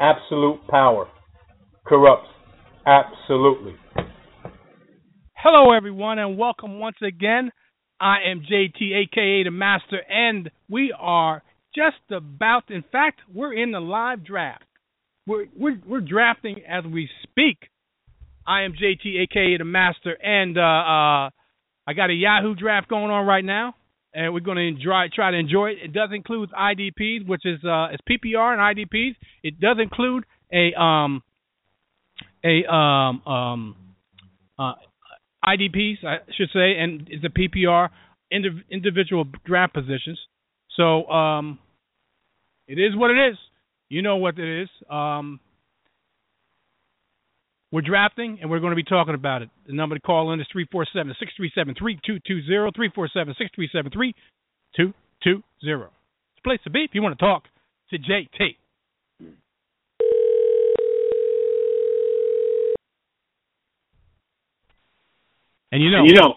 absolute power corrupts absolutely. Hello, everyone, and welcome once again. I am JT, aka the Master, and we are just about. In fact, we're in the live draft. We're we're, we're drafting as we speak. I am JT, aka the Master, and uh, uh, I got a Yahoo draft going on right now, and we're going to enjoy, try to enjoy it. It does include IDPs, which is uh, it's PPR and IDPs. It does include a um a um um uh, IDPs, I should say, and it's a PPR indiv- individual draft positions. So um, it is what it is. You know what it is. Um, we're drafting, and we're going to be talking about it. The number to call in is 347 637 3220. 347 637 3220. It's a place to be if you want to talk to JT. And you know, you know,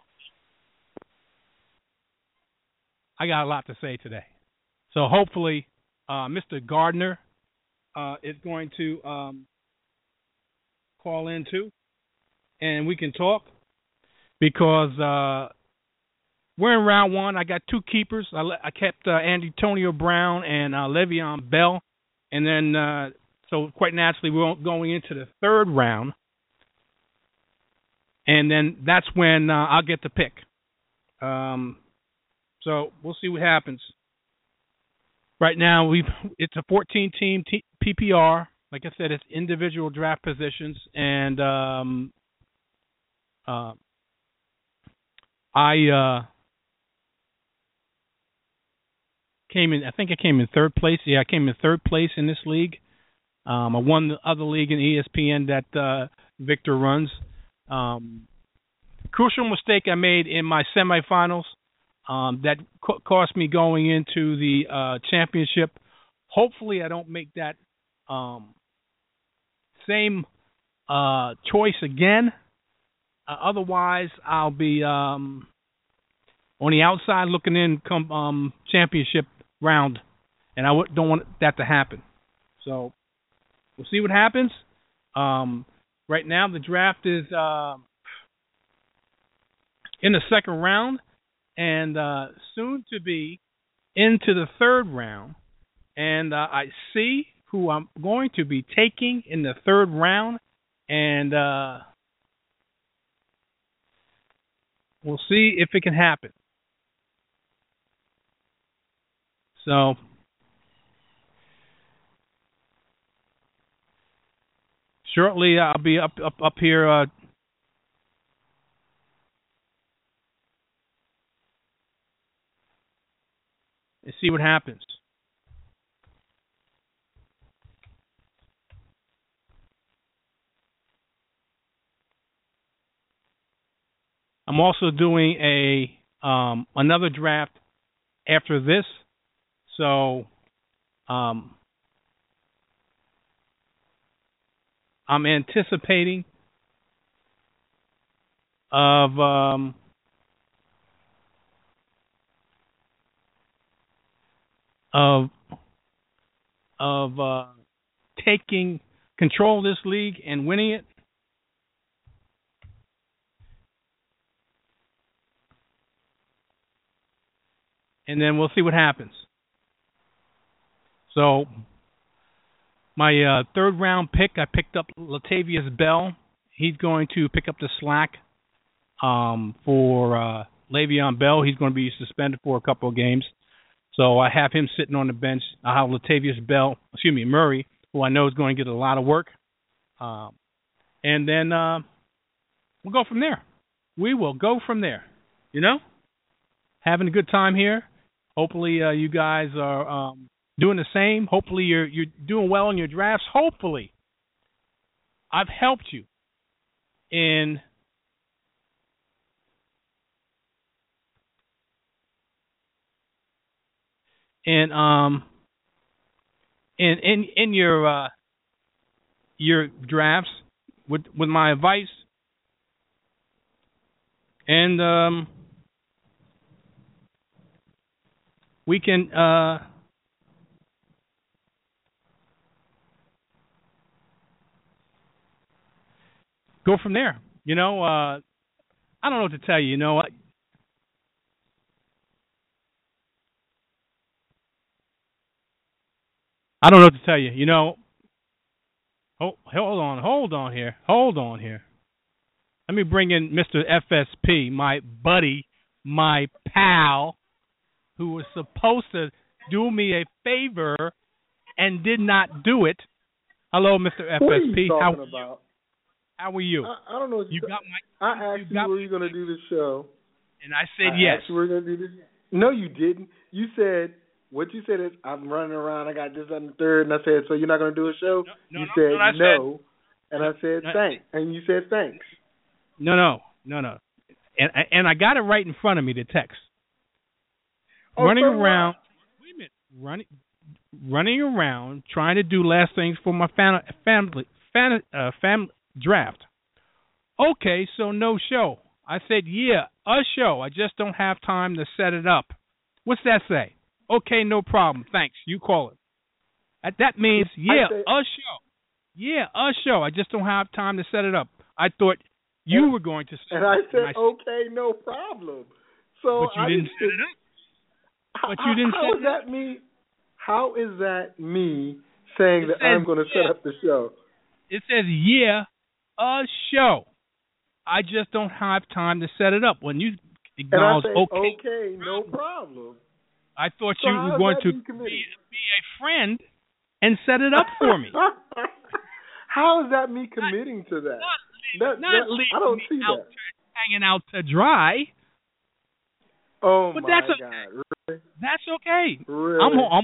I got a lot to say today. So hopefully, uh, Mr. Gardner uh, is going to um, call in too, and we can talk because uh, we're in round one. I got two keepers. I, I kept uh, Antonio Brown and uh, Le'Veon Bell, and then uh, so quite naturally we're going into the third round, and then that's when uh, I'll get the pick. Um, so we'll see what happens. Right now, we it's a 14 team t- PPR. Like I said, it's individual draft positions, and um, uh, I uh, came in. I think I came in third place. Yeah, I came in third place in this league. Um, I won the other league in ESPN that uh, Victor runs. Um, crucial mistake I made in my semifinals um, that co- cost me going into the uh, championship. Hopefully, I don't make that um, same uh, choice again. Uh, otherwise, I'll be um, on the outside looking in come um, championship round, and I w- don't want that to happen. So we'll see what happens. Um, right now, the draft is uh, in the second round, and uh, soon to be into the third round. And uh, I see who I'm going to be taking in the third round, and uh, we'll see if it can happen. So. Shortly, I'll be up up up here uh, and see what happens. I'm also doing a um, another draft after this, so um, I'm anticipating of um, of of uh, taking control of this league and winning it. And then we'll see what happens. So, my uh, third round pick, I picked up Latavius Bell. He's going to pick up the slack um, for uh, Le'Veon Bell. He's going to be suspended for a couple of games. So I have him sitting on the bench. I have Latavius Bell, excuse me, Murray, who I know is going to get a lot of work. Um, and then uh, we'll go from there. We will go from there. You know, having a good time here. Hopefully, uh, you guys are um, doing the same. Hopefully, you're you're doing well in your drafts. Hopefully, I've helped you in in um in in in your uh your drafts with with my advice and um we can uh, go from there. You know, uh, I don't know what to tell you. You know, I, I don't know what to tell you. You know, oh, hold on, hold on here, hold on here. Let me bring in Mr. FSP, my buddy, my pal, who was supposed to do me a favor and did not do it. Hello, Mr. FSP. What are you how, talking about? how are you? I, I don't know. What You you got my I asked you you, were you going to do this show. and I said I yes. asked you were going to do this. No, you didn't. You said what you said is I'm running around. I got this on the third, and I said, so you're not going to do a show? No, no, you no, said no, no, and I said thanks, and you said thanks. No, no, no, no. And and I got it right in front of me. The text. Oh, running around. Wait a minute. Running, running around trying to do last things for my fam- family uh, fam draft. Okay, so no show. I said, yeah, a show. I just don't have time to set it up. What's that say? Okay, no problem. Thanks. You call it. That, means, yeah, say- a show. Yeah, a show. I just don't have time to set it up. I thought you And- were going to set And I said, I- okay, no problem. So but you I didn't set it up. How, but you didn't How set is that me? How is that me saying It that says, I'm going to yeah. set up the show? It says, yeah, a show. I just don't have time to set it up. When you acknowledge, say, okay, okay, no um, problem. I thought So you how were going to be, be a friend and set it up for me. How is that me committing to that? That- Not that- leaving I don't me see out that. to- hanging out to dry. Oh But my that's okay. God! That's okay. Really? I'm, I'm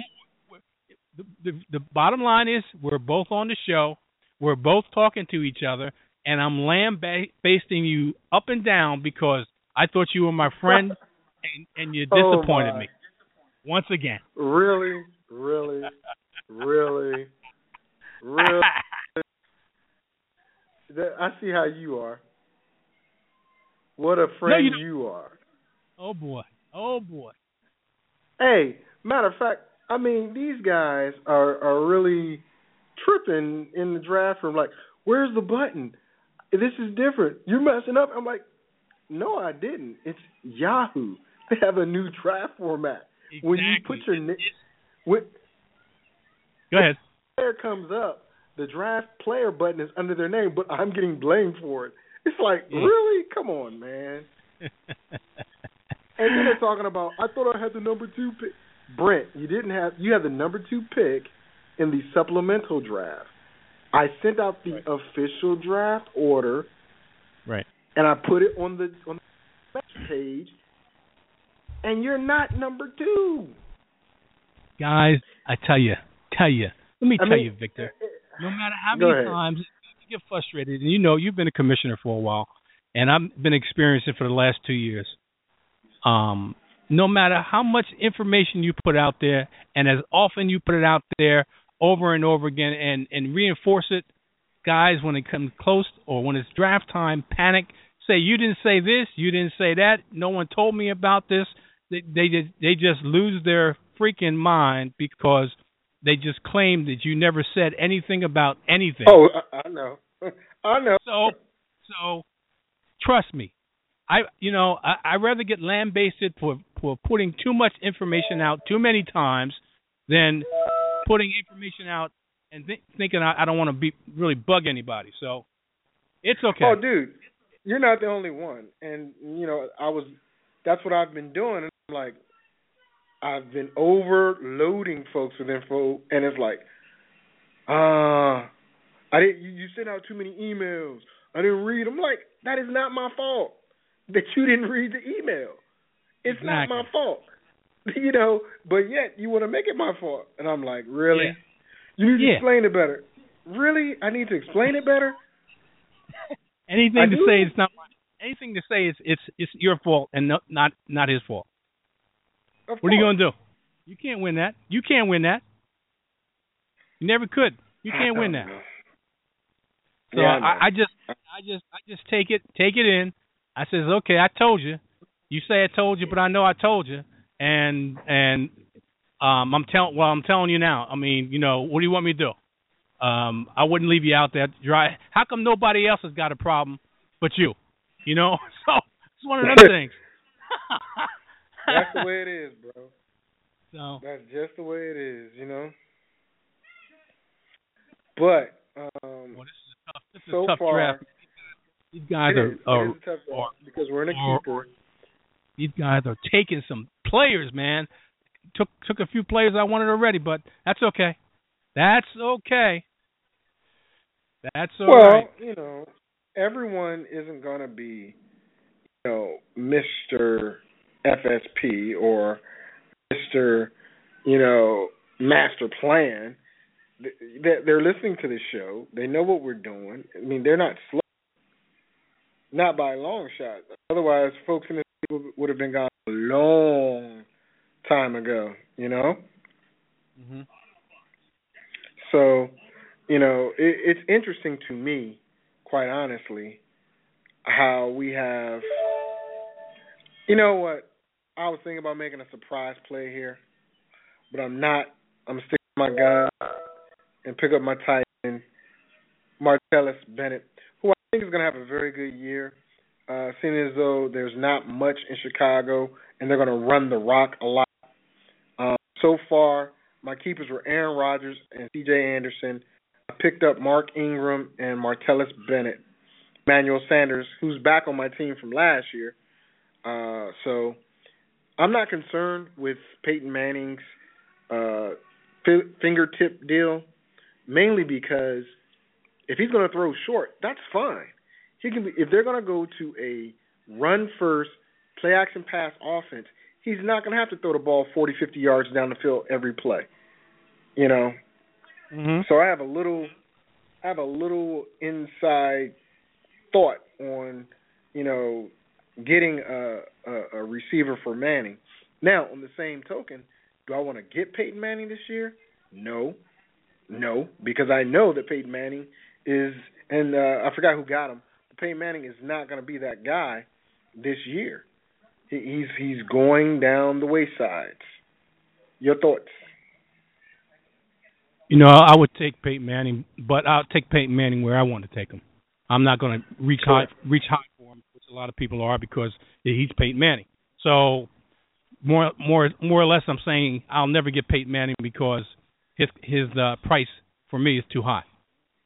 the, the the bottom line is we're both on the show. We're both talking to each other, and I'm lambasting you up and down because I thought you were my friend, and, and you Oh, disappointed my. me once again. Really, really, really, really. I see how you are. What a friend you you are. oh boy, oh boy. Hey, matter of fact, I mean these guys are are really tripping in the draft room. Like, where's the button? This is different. You're messing up. I'm like, no, I didn't. It's Yahoo. They have a new draft format. When you put your na- when Go ahead. player comes up, the draft player button is under their name, but I'm getting blamed for it. It's like, Yeah. really? Come on, man. And then they're talking about, I thought I had the number two pick. Brent, you didn't have. You had the number two pick in the supplemental draft. I sent out the official draft order, right. and I put it on the on the page. And you're not number two. Guys, I tell you, tell you. Let me I tell mean, you, Victor. Eh, eh, no matter how many ahead. times you get frustrated, and you know you've been a commissioner for a while, and I've been experiencing it for the last two years. Um, no matter how much information you put out there, and as often you put it out there over and over again, and and reinforce it, guys, when it comes close or when it's draft time, panic. Say you didn't say this, you didn't say that. No one told me about this. They they just they just lose their freaking mind because they just claim that you never said anything about anything. Oh, I, I know. I know. So, so trust me, I you know I I rather get lambasted for for putting too much information out too many times than putting information out and th- thinking I, I don't want to be really bug anybody. So it's okay. Oh, dude, you're not the only one. And you know, I was. That's what I've been doing. And I'm like, I've been overloading folks with info, and it's like, ah, I didn't. You, you sent out too many emails. I didn't read. I'm like, that is not my fault that you didn't read the email. It's not my fault. You know, but yet you want to make it my fault, and I'm like, really? Yeah. You need to Yeah. explain it better. Really? I need to explain it better? anything I to do. say it's not anything to say it's it's it's your fault and no, not not his fault. Of What are you going to do? You can't win that. You can't win that. You never could. You can't win that. So Yeah, I. I, I just I just I just take it take it in. I says, Okay, I told you. You say I told you, but I know I told you. And and um I'm telling well, I'm telling you now. I mean, you know, what do you want me to do? Um, I wouldn't leave you out there dry. How come nobody else has got a problem but you? You know, so it's one of them things. That's the way it is, bro. So That's just the way it is, you know. But um, well, this is a tough, this is so a tough far, draft. These guys are, are it is a tough are- because we're in a are- keeper. these guys are taking some players, man. Took took a few players I wanted already, but that's okay. That's okay. That's all well, right. you know, everyone isn't going to be, you know, Mister FSP or Mister, you know, Master Plan. Th- They're they're listening to this show. They know what we're doing. I mean, they're not slow. Not by a long shot. Otherwise, folks in this would have been gone a long time ago. You know. hmm So, you know, it, it's interesting to me, quite honestly, how we have. You know what? I was thinking about making a surprise play here, but I'm not. I'm sticking to my gun and pick up my tight end, Martellus Bennett, who I think is going to have a very good year. Uh, seeing as though there's not much in Chicago, and they're going to run the rock a lot. Um, so far, my keepers were Aaron Rodgers and C.J. Anderson. I picked up Mark Ingram and Martellus Bennett. Manuel Sanders, who's back on my team from last year. Uh, so I'm not concerned with Peyton Manning's uh, fi- fingertip deal, mainly because if he's going to throw short, that's fine. He can be, if they're going to go to a run first, play action pass offense, he's not going to have to throw the ball 40, 50 yards down the field every play. You know, hmm so I have a little, I have a little inside thought on, you know, getting a, a, a receiver for Manning. Now, on the same token, do I want to get Peyton Manning this year? No, no, because I know that Peyton Manning is, and uh, I forgot who got him. But Peyton Manning is not going to be that guy this year. He's he's going down the waysides. Your thoughts? You know, I would take Peyton Manning, but I'll take Peyton Manning where I want to take him. I'm not going to reach high, reach high for him, which a lot of people are because he's Peyton Manning. So more, more, more or less, I'm saying I'll never get Peyton Manning because his his uh, price for me is too high.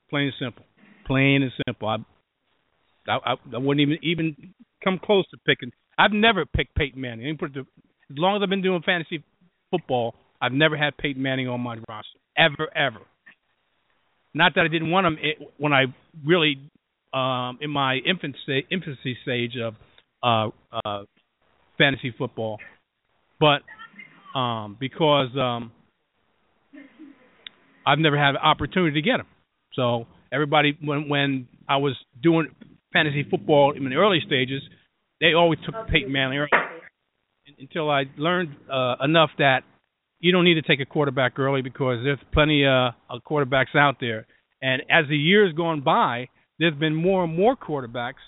Plain and simple. Plain and simple. I, I, I wouldn't even even come close to picking. I've never picked Peyton Manning. As long as I've been doing fantasy football, I've never had Peyton Manning on my roster ever, ever. Not that I didn't want him it, when I really, um, in my infancy infancy stage of uh, uh, fantasy football, but um, because um, I've never had an opportunity to get him. So everybody, when when I was doing fantasy football in the early stages, they always took Peyton Manning early until I learned uh, enough that you don't need to take a quarterback early because there's plenty uh, of quarterbacks out there. And as the years gone by, there's been more and more quarterbacks,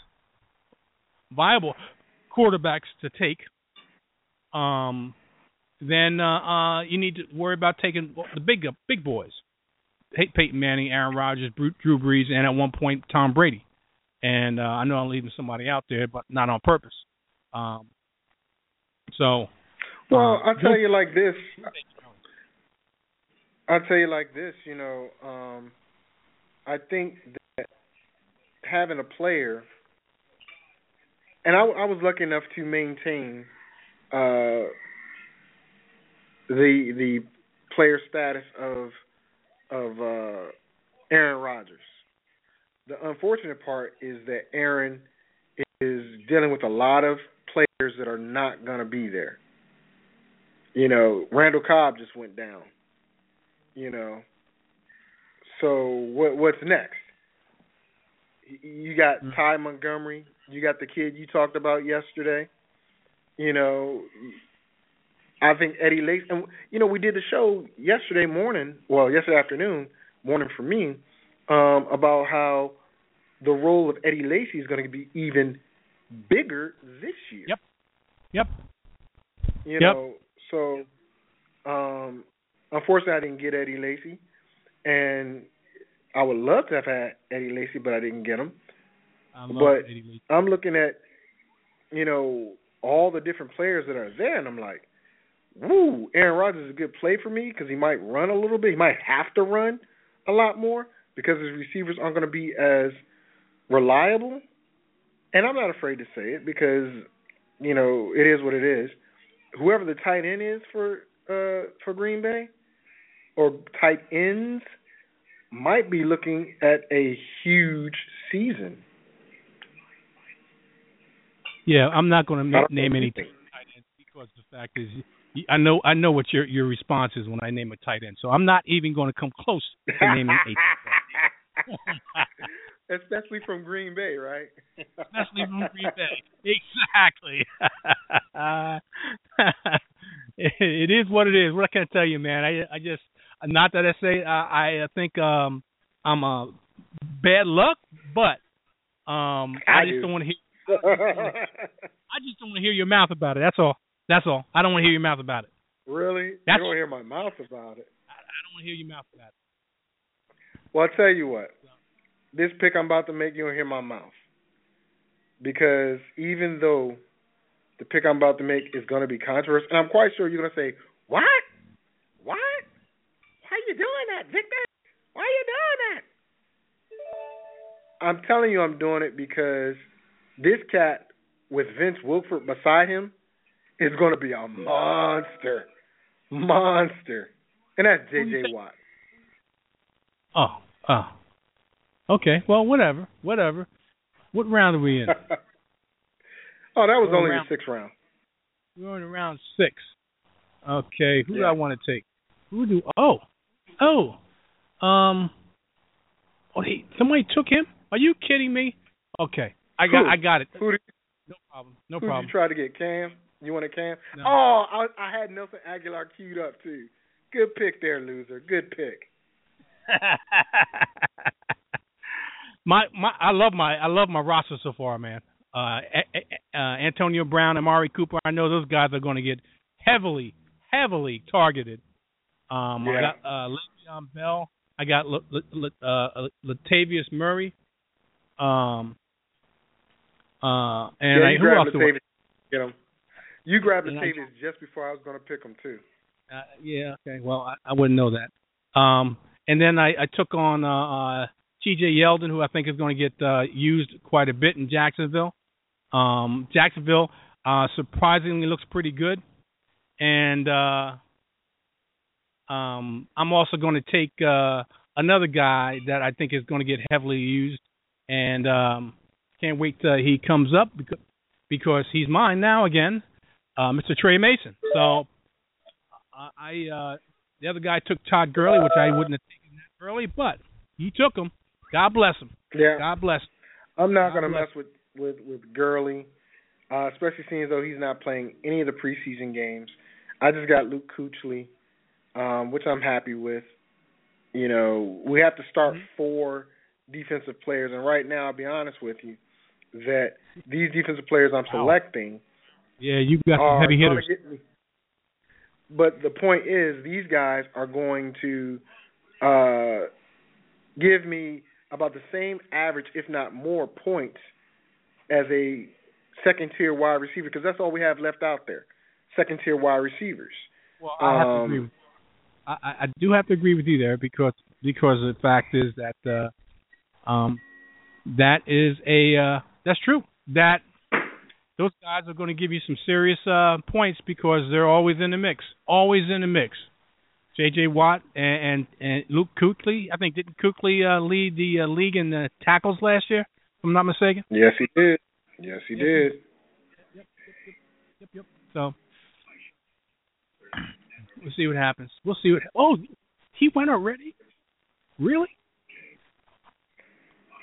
viable quarterbacks to take. Um, then uh, uh, you need to worry about taking the big big boys. Peyton Manning, Aaron Rodgers, Drew Brees, and at one point Tom Brady. And uh, I know I'm leaving somebody out there, but not on purpose. Um, so, Well, uh, I'll tell you like this. I'll tell you like this. You know, um, I think that having a player, and I, I was lucky enough to maintain uh, the the player status of of uh, Aaron Rodgers. The unfortunate part is that Aaron is dealing with a lot of players that are not going to be there. You know, Randall Cobb just went down. You know, so what what's next? You got Mm. Ty Montgomery. You got the kid you talked about yesterday. You know, I think Eddie Lacy. And you know, we did the show yesterday morning. Well, yesterday afternoon, morning for me, um, about how the role of Eddie Lacy is going to be even bigger this year. Yep. Yep. You Yep. know, so um unfortunately I didn't get Eddie Lacy and I would love to have had Eddie Lacy, but I didn't get him. I love But- Eddie Lacy. I'm looking at, you know, all the different players that are there, and I'm like, woo, Aaron Rodgers is a good play for me because he might run a little bit. He might have to run a lot more because his receivers aren't going to be as reliable. And I'm not afraid to say it because, you know, it is what it is. Whoever the tight end is for uh for Green Bay or tight ends might be looking at a huge season. Yeah, I'm not going to I ma- don't know name what you any think. tight ends because the fact is, I know I know what your your response is when I name a tight end. So I'm not even going to come close to naming a tight end. Especially from Green Bay, right? especially from Green Bay. Exactly. it, it is what it is. What can I tell you, man? I I just not that I say I I think um I'm a bad luck, but um I, I just do. don't want to hear I just don't want to hear your mouth about it. That's all. That's all. I don't want to hear your mouth about it. really? That's- you don't hear my mouth about it. I, I don't want to hear your mouth about it. Well, I'll tell you what. This pick I'm about to make, you don't hear my mouth. Because even though the pick I'm about to make is going to be controversial, and I'm quite sure you're going to say, What? What? Why are you doing that, Victor? Why are you doing that? I'm telling you I'm doing it because this cat with Vince Wilfork beside him is going to be a monster. Monster. And that's J.J. Watt. Oh, oh. Okay. Well, whatever. Whatever. What round are we in? oh, that was Go only around. the sixth round. We're in round six. Okay, who do I want to take? Who do? Oh, oh, um, oh, he, somebody took him. Are you kidding me? Okay, I got, Who? I got it. Who did, No problem. No who did problem. you try to get? Cam? You want a Cam? No. Oh, I, I had Nelson Agholor queued up too. Good pick there, loser. Good pick. my, my, I love my, I love my roster so far, man. Uh, uh, Antonio Brown, Amari Cooper. I know those guys are going to get heavily, heavily targeted. Um, I got uh, Le'Veon Bell. I got L- L- L- uh, Latavius Murray. Um, uh, and yeah, I, who else? Latavius. Get him. You grabbed the I- just before I was going to pick him too. Uh, yeah. Okay. Well, I, I wouldn't know that. Um, and then I, I took on uh, uh, T.J. Yeldon, who I think is going to get uh, used quite a bit in Jacksonville. Um, Jacksonville uh, surprisingly looks pretty good, and uh, um, I'm also going to take uh, another guy that I think is going to get heavily used, and um, can't wait till he comes up because because he's mine now again, uh, Mr. Tre Mason. So I uh, the other guy took Todd Gurley, which I wouldn't have taken that early, but he took him. God bless him. Yeah, God bless. Him. I'm not going to mess with with with Gurley, uh, especially seeing as though he's not playing any of the preseason games. I just got Luke Kuechly, um, which I'm happy with. You know, we have to start Mhm. four defensive players, and right now, I'll be honest with you, that these defensive players I'm Wow. selecting Yeah, you got some heavy hitters. But the point is, these guys are going to uh, give me about the same average, if not more, points as a second tier wide receiver because that's all we have left out there. Second tier wide receivers. Well, I have to Um, agree. With, I, I I do have to agree with you there because because the fact is that uh, um that is a uh, that's true that those guys are going to give you some serious uh, points because they're always in the mix, always in the mix. J.J. Watt and and, and Luke Kuechly. I think didn't Kuechly uh, lead the uh, league in the tackles last year, if I'm not mistaken. Yes, he did. Yes, he Yeah. did. Yep, yep. So we'll see what happens. We'll see what. Oh, he went already. Really?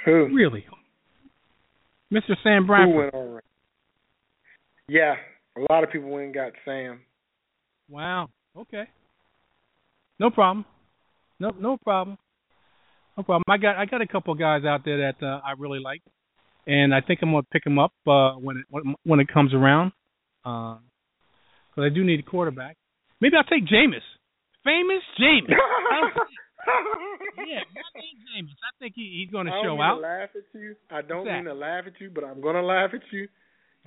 Who? Really? Mr. Sam Who Bradford. Went all right? Yeah, a lot of people went and got Sam. Wow. Okay. No problem. No, no problem. No problem. I got I got a couple of guys out there that uh, I really like, and I think I'm gonna pick them up uh, when it when, when it comes around. Because I do need a quarterback. Maybe I'll take Jameis. Famous Jameis. yeah, Jameis. I think he, he's going to show out. I don't mean out. To laugh at you. I don't What's mean that? to laugh at you, but I'm going to laugh at you.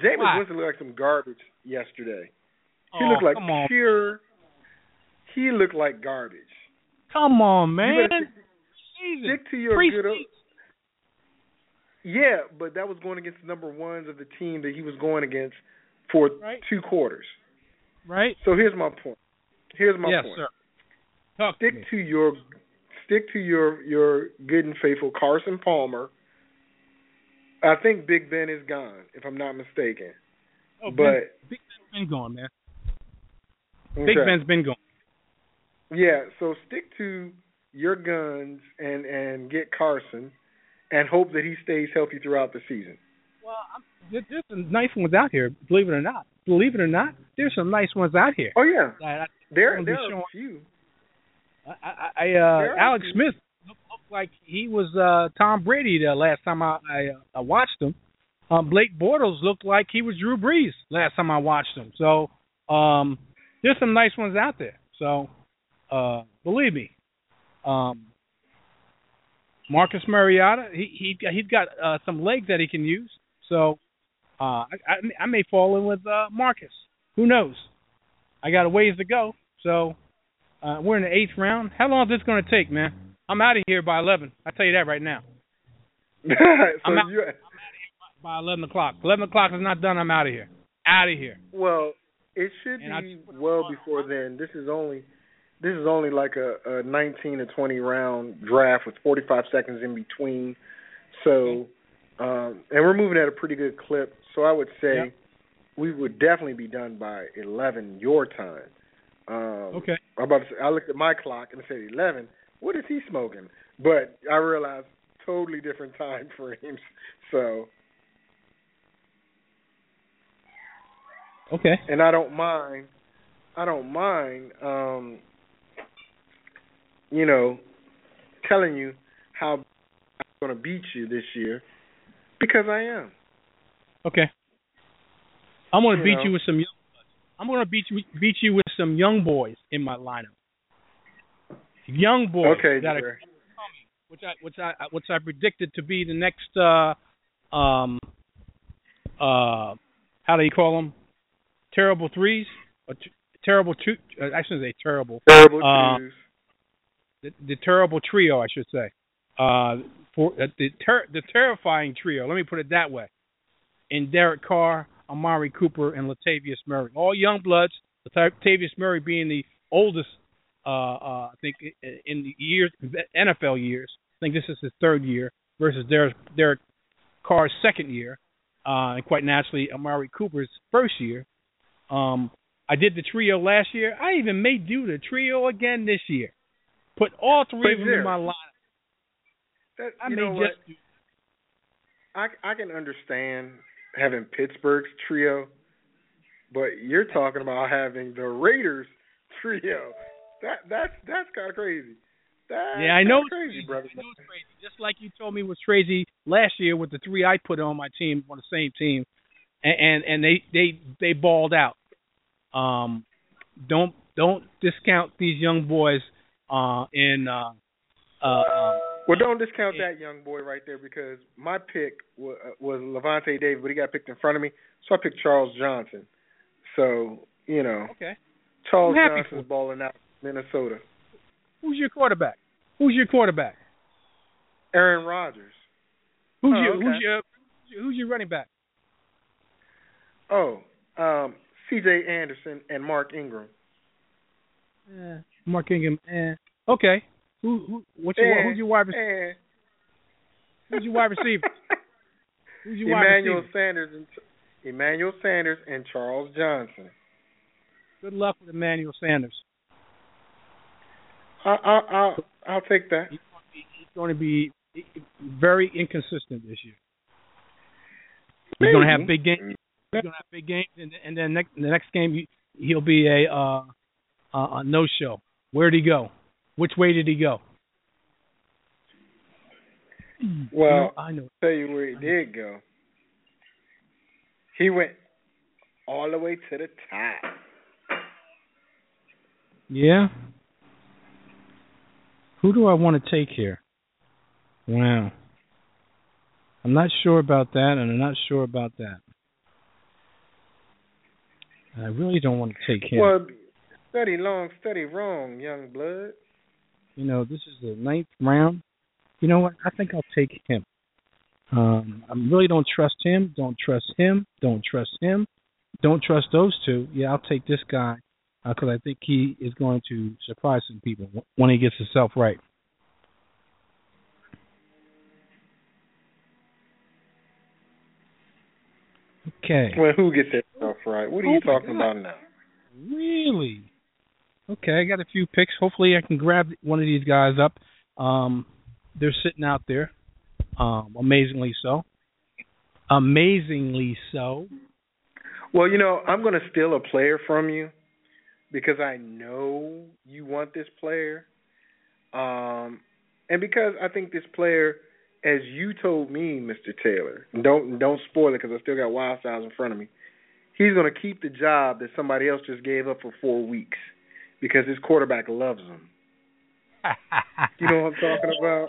Jameis Why? Winston looked like some garbage yesterday. He oh, looked like come on, pure. He looked like garbage. come on, man. better Stick to your Preseason. good. Old, yeah, but that was going against the number ones of the team that he was going against for Right. two quarters. right? So here's my point. Here's my point. yes, point. sir. Talk to Stick me. to your stick to your your good and faithful Carson Palmer. I think Big Ben is gone, if I'm not mistaken. Oh, ben, but Big Ben's been gone, man. Big. Ben's been gone. Yeah, so stick to your guns and and get Carson, and hope that he stays healthy throughout the season. Well, I'm, there's some nice ones out here. Believe it or not, believe it or not, there's some nice ones out here. Oh yeah, That there there are showing- a few. I, I, I uh, Alex. Smith like he was uh Tom Brady the last time I I, uh, I watched him. Um, Blake Bortles looked like he was Drew Brees last time I watched him. So um, there's some nice ones out there. So uh, believe me, um, Marcus Mariota, he he he's got uh, some legs that he can use. So uh, I, I I may fall in with uh, Marcus. Who knows? I got a ways to go. So uh, we're in the eighth round. How long is this going to take, man? I'm out of here by eleven. I tell you that right now. so I'm out. you By eleven o'clock. Eleven o'clock is not done. I'm out of here. Out of here. well, it should And be just put it well before then. This is only this is only like a, a 19 to 20 round draft with 45 seconds in between. So, um, and we're moving at a pretty good clip. So I would say Yep. we would definitely be done by 11 your time. Um, Okay. I'm about to say, I looked at my clock and it said 11. What is he smoking? But I realized totally different time frames. So, Okay. and I don't mind. I don't mind. Um, you know, telling you how I'm going to beat you this year because I am. Okay. I'm going to beat know. you with some young. I'm going to beat you beat you with some young boys in my lineup. Young boys Okay, that are Jerry. which I which I which I predicted to be the next uh um uh how do you call them terrible threes? Or t- terrible two uh, I shouldn't say terrible. Terrible Uh, twos. the, the terrible trio I should say. Uh for uh, the ter- the terrifying trio let me put it that way. In Derek Carr Amari Cooper and Latavius Murray. All young bloods Latavius Murray being the oldest uh, uh, I think in the years NFL years. I think this is his third year versus Derek, Derek Carr's second year, uh, and quite naturally Amari Cooper's first year. Um, I did the trio last year. I even may do the trio again this year. Put all three But of them in my lineup. That, I may just do. I I can understand having Pittsburgh's trio, but you're talking about having the Raiders trio. That that's that's kind of crazy. That's Yeah, I know it's crazy, brother. I know it's crazy. Just like you told me was crazy last year with the three I put on my team on the same team, and and, and they they they balled out. Um, don't don't discount these young boys. Uh, in uh, uh, Well, don't discount that young boy right there because my pick was, was Lavonte David, but he got picked in front of me, so I picked Charles Johnson. So you know, okay, Charles Johnson's balling out Minnesota. who's your quarterback? Who's your quarterback? Aaron Rodgers. Who's Oh, your okay. who's your who's your running back? Oh, um, C.J. Anderson and Mark Ingram. Eh, Mark Ingram. Eh. Okay. Who who what's your who's your wide receiver? Who's your wide receiver? Who's your wide Emmanuel receiver? Sanders and Emmanuel Sanders and Charles Johnson. Good luck with Emmanuel Sanders. I, I, I'll I'll take that. He's going to be very inconsistent this year. He's going to have big games. He's going to have big games, and, and then next, the next game he, he'll be a uh, a no show. Where did he go? Which way did he go? Well, I know. tell you where he did go. He went all the way to the top. Yeah. Who do I want to take here? Wow. I'm not sure about that, and I'm not sure about that. I really don't want to take him. Well, study long, study wrong, young blood. You know, this is the ninth round. You know what? I think I'll take him. Um, I really don't trust him. Don't trust him. Don't trust him. Don't trust those two. Yeah, I'll take this guy because uh, I think he is going to surprise some people when he gets himself right. Okay. Well, who gets himself right? What are oh you talking God. about now? Really? Okay, I got a few picks. Hopefully, I can grab one of these guys up. Um, they're sitting out there. Um, amazingly so. Amazingly so. Well, you know, I'm going to steal a player from you because I know you want this player. Um, and because I think this player, as you told me, Mr. Taylor, don't don't spoil it because I still got Wild Styles in front of me. He's going to keep the job that somebody else just gave up for four weeks because his quarterback loves him. you know what I'm talking about?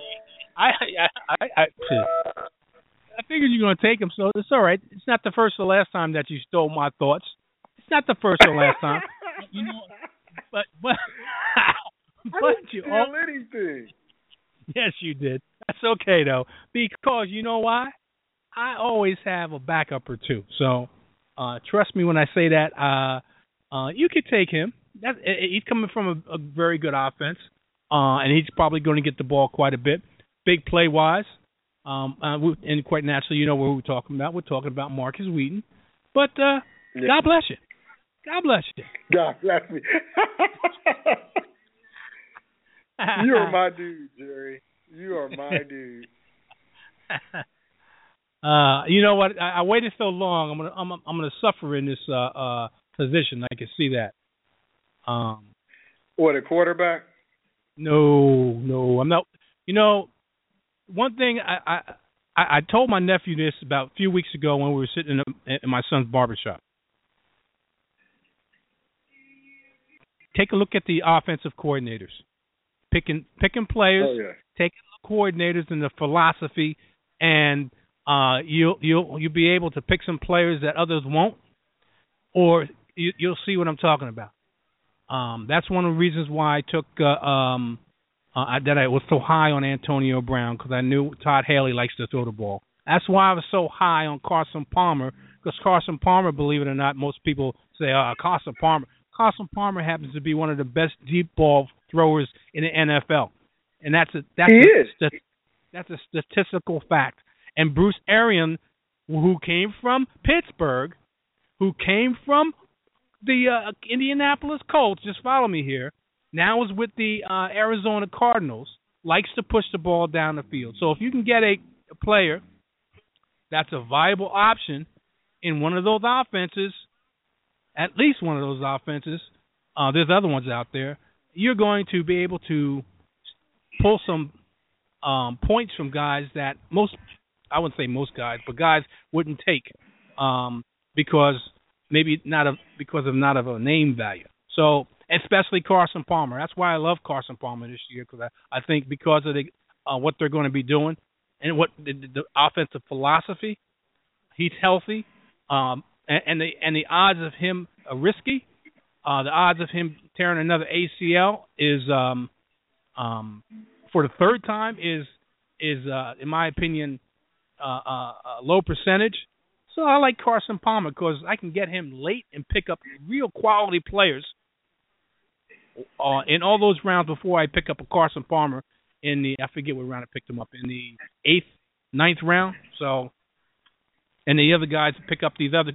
I I I, I, I figured you're going to take him, so it's all right. It's not the first or last time that you stole my thoughts. It's not the first or last time. you know, but but but you steal all, anything. Yes, you did. That's okay though, because you know why? I always have a backup or two. So uh trust me when I say that. Uh, uh, you could take him. That he's coming from a, a very good offense, uh, and he's probably going to get the ball quite a bit. Big play wise, um, uh, and quite naturally, you know what we're talking about. We're talking about Markus Wheaton. But uh, yeah. God bless you. God bless you. God bless me. you are my dude, Jerry. You are my dude. Uh, you know what? I, I waited so long. I'm gonna I'm I'm gonna suffer in this uh uh position. I can see that. Um. What a quarterback? No, no, I'm not. You know, one thing I, I I told my nephew this about a few weeks ago when we were sitting in, a, in my son's barbershop. Take a look at the offensive coordinators, picking picking players, oh, yeah. taking the coordinators and the philosophy, and uh, you'll you'll you'll be able to pick some players that others won't, or you, you'll see what I'm talking about. Um, that's one of the reasons why I took uh, um, uh, that I was so high on Antonio Brown because I knew Todd Haley likes to throw the ball. That's why I was so high on Carson Palmer because Carson Palmer, believe it or not, most people say, uh, Carson Palmer. Carson Palmer happens to be one of the best deep ball throwers in the NFL, and that's a that's he a, is. that's a statistical fact. And Bruce Arians, who came from Pittsburgh, who came from the uh, Indianapolis Colts, just follow me here, now is with the uh, Arizona Cardinals, likes to push the ball down the field. So if you can get a, a player that's a viable option in one of those offenses, at least one of those offenses, uh, there's other ones out there, you're going to be able to pull some um, points from guys that most, I wouldn't say most guys, but guys wouldn't take um, because maybe not a because of not of a name value. So especially Carson Palmer. That's why I love Carson Palmer this year because I, I think because of the uh, what they're going to be doing and what the, the offensive philosophy, he's healthy, um, and, the and the odds of him are risky. Uh, the odds of him tearing another ACL is um, um, for the third time is is uh, in my opinion uh, uh, a low percentage. So I like Carson Palmer because I can get him late and pick up real quality players uh, in all those rounds before I pick up a Carson Palmer in the I forget what round I picked him up in the eighth, ninth round. So, and the other guys pick up these other,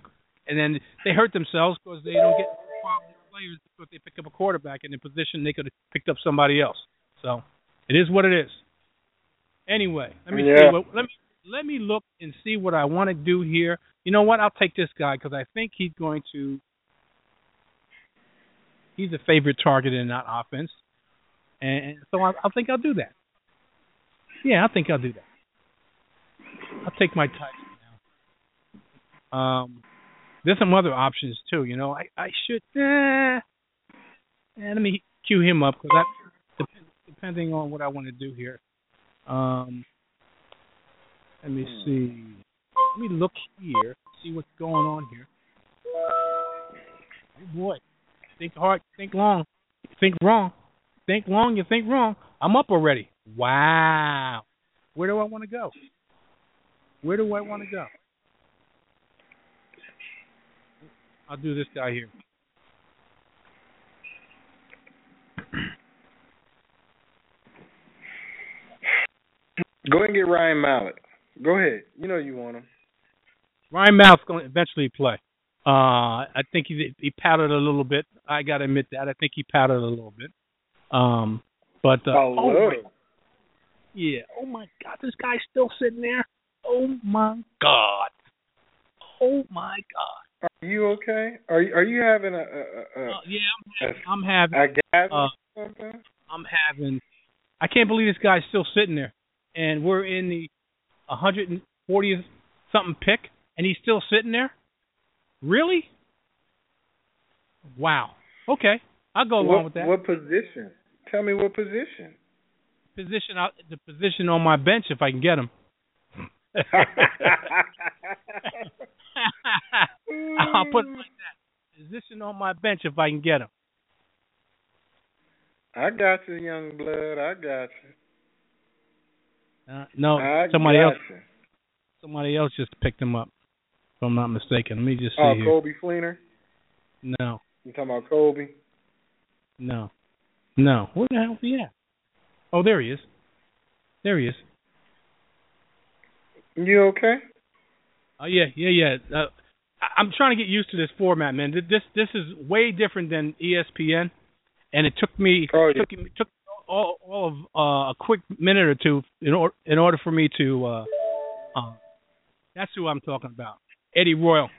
and then they hurt themselves because they don't get quality players but they pick up a quarterback in a position they could have picked up somebody else. So, it is what it is. Anyway, let me yeah. see what, let me let me look and see what I want to do here. You know what? I'll take this guy because I think he's going to he's a favorite target in that offense, and so I, I think I'll do that. Yeah, I think I'll do that. I'll take my Tyson now. Um, there's some other options too. You know, I I should. Eh, eh, let me cue him up because that depending on what I want to do here. Um, let me see. Let me look here, see what's going on here. Oh boy, think hard, think long, think wrong, think long, you think wrong. I'm up already. Wow. Where do I want to go? Where do I want to go? I'll do this guy here. Go ahead and get Ryan Mallett. Go ahead. You know you want him. Ryan Mallett's going to eventually play. Uh, I think he he pouted a little bit. I got to admit that. I think he pouted a little bit. Um, but uh, I oh my, yeah. Oh my God, this guy's still sitting there. Oh my God. Oh my God. Are you okay? Are you, are you having a a, a, Uh, yeah, I'm, I'm having. a gas Uh, something? I'm having. I can't believe this guy's still sitting there, and we're in the 140th something pick, and he's still sitting there. Really? Wow. Okay, I'll go along what, with that. What position? Tell me what position. Position out the position on my bench if I can get him. I'll put it like that. Position on my bench if I can get him. I got you, young blood. I got you. Uh, no, I somebody else. You. Somebody else just picked him up. If I'm not mistaken. Let me just see Oh, here. Coby Fleener. No, You talking about Coby? no, no. Where the hell is he at? Oh, there he is. There he is. You okay? Oh yeah, yeah, yeah. Uh, I'm trying to get used to this format, man. This this is way different than ESPN, and it took me Oh, yeah. took it took all, all of uh, a quick minute or two in order in order for me to. Uh, uh, that's who I'm talking about. Eddie Royal.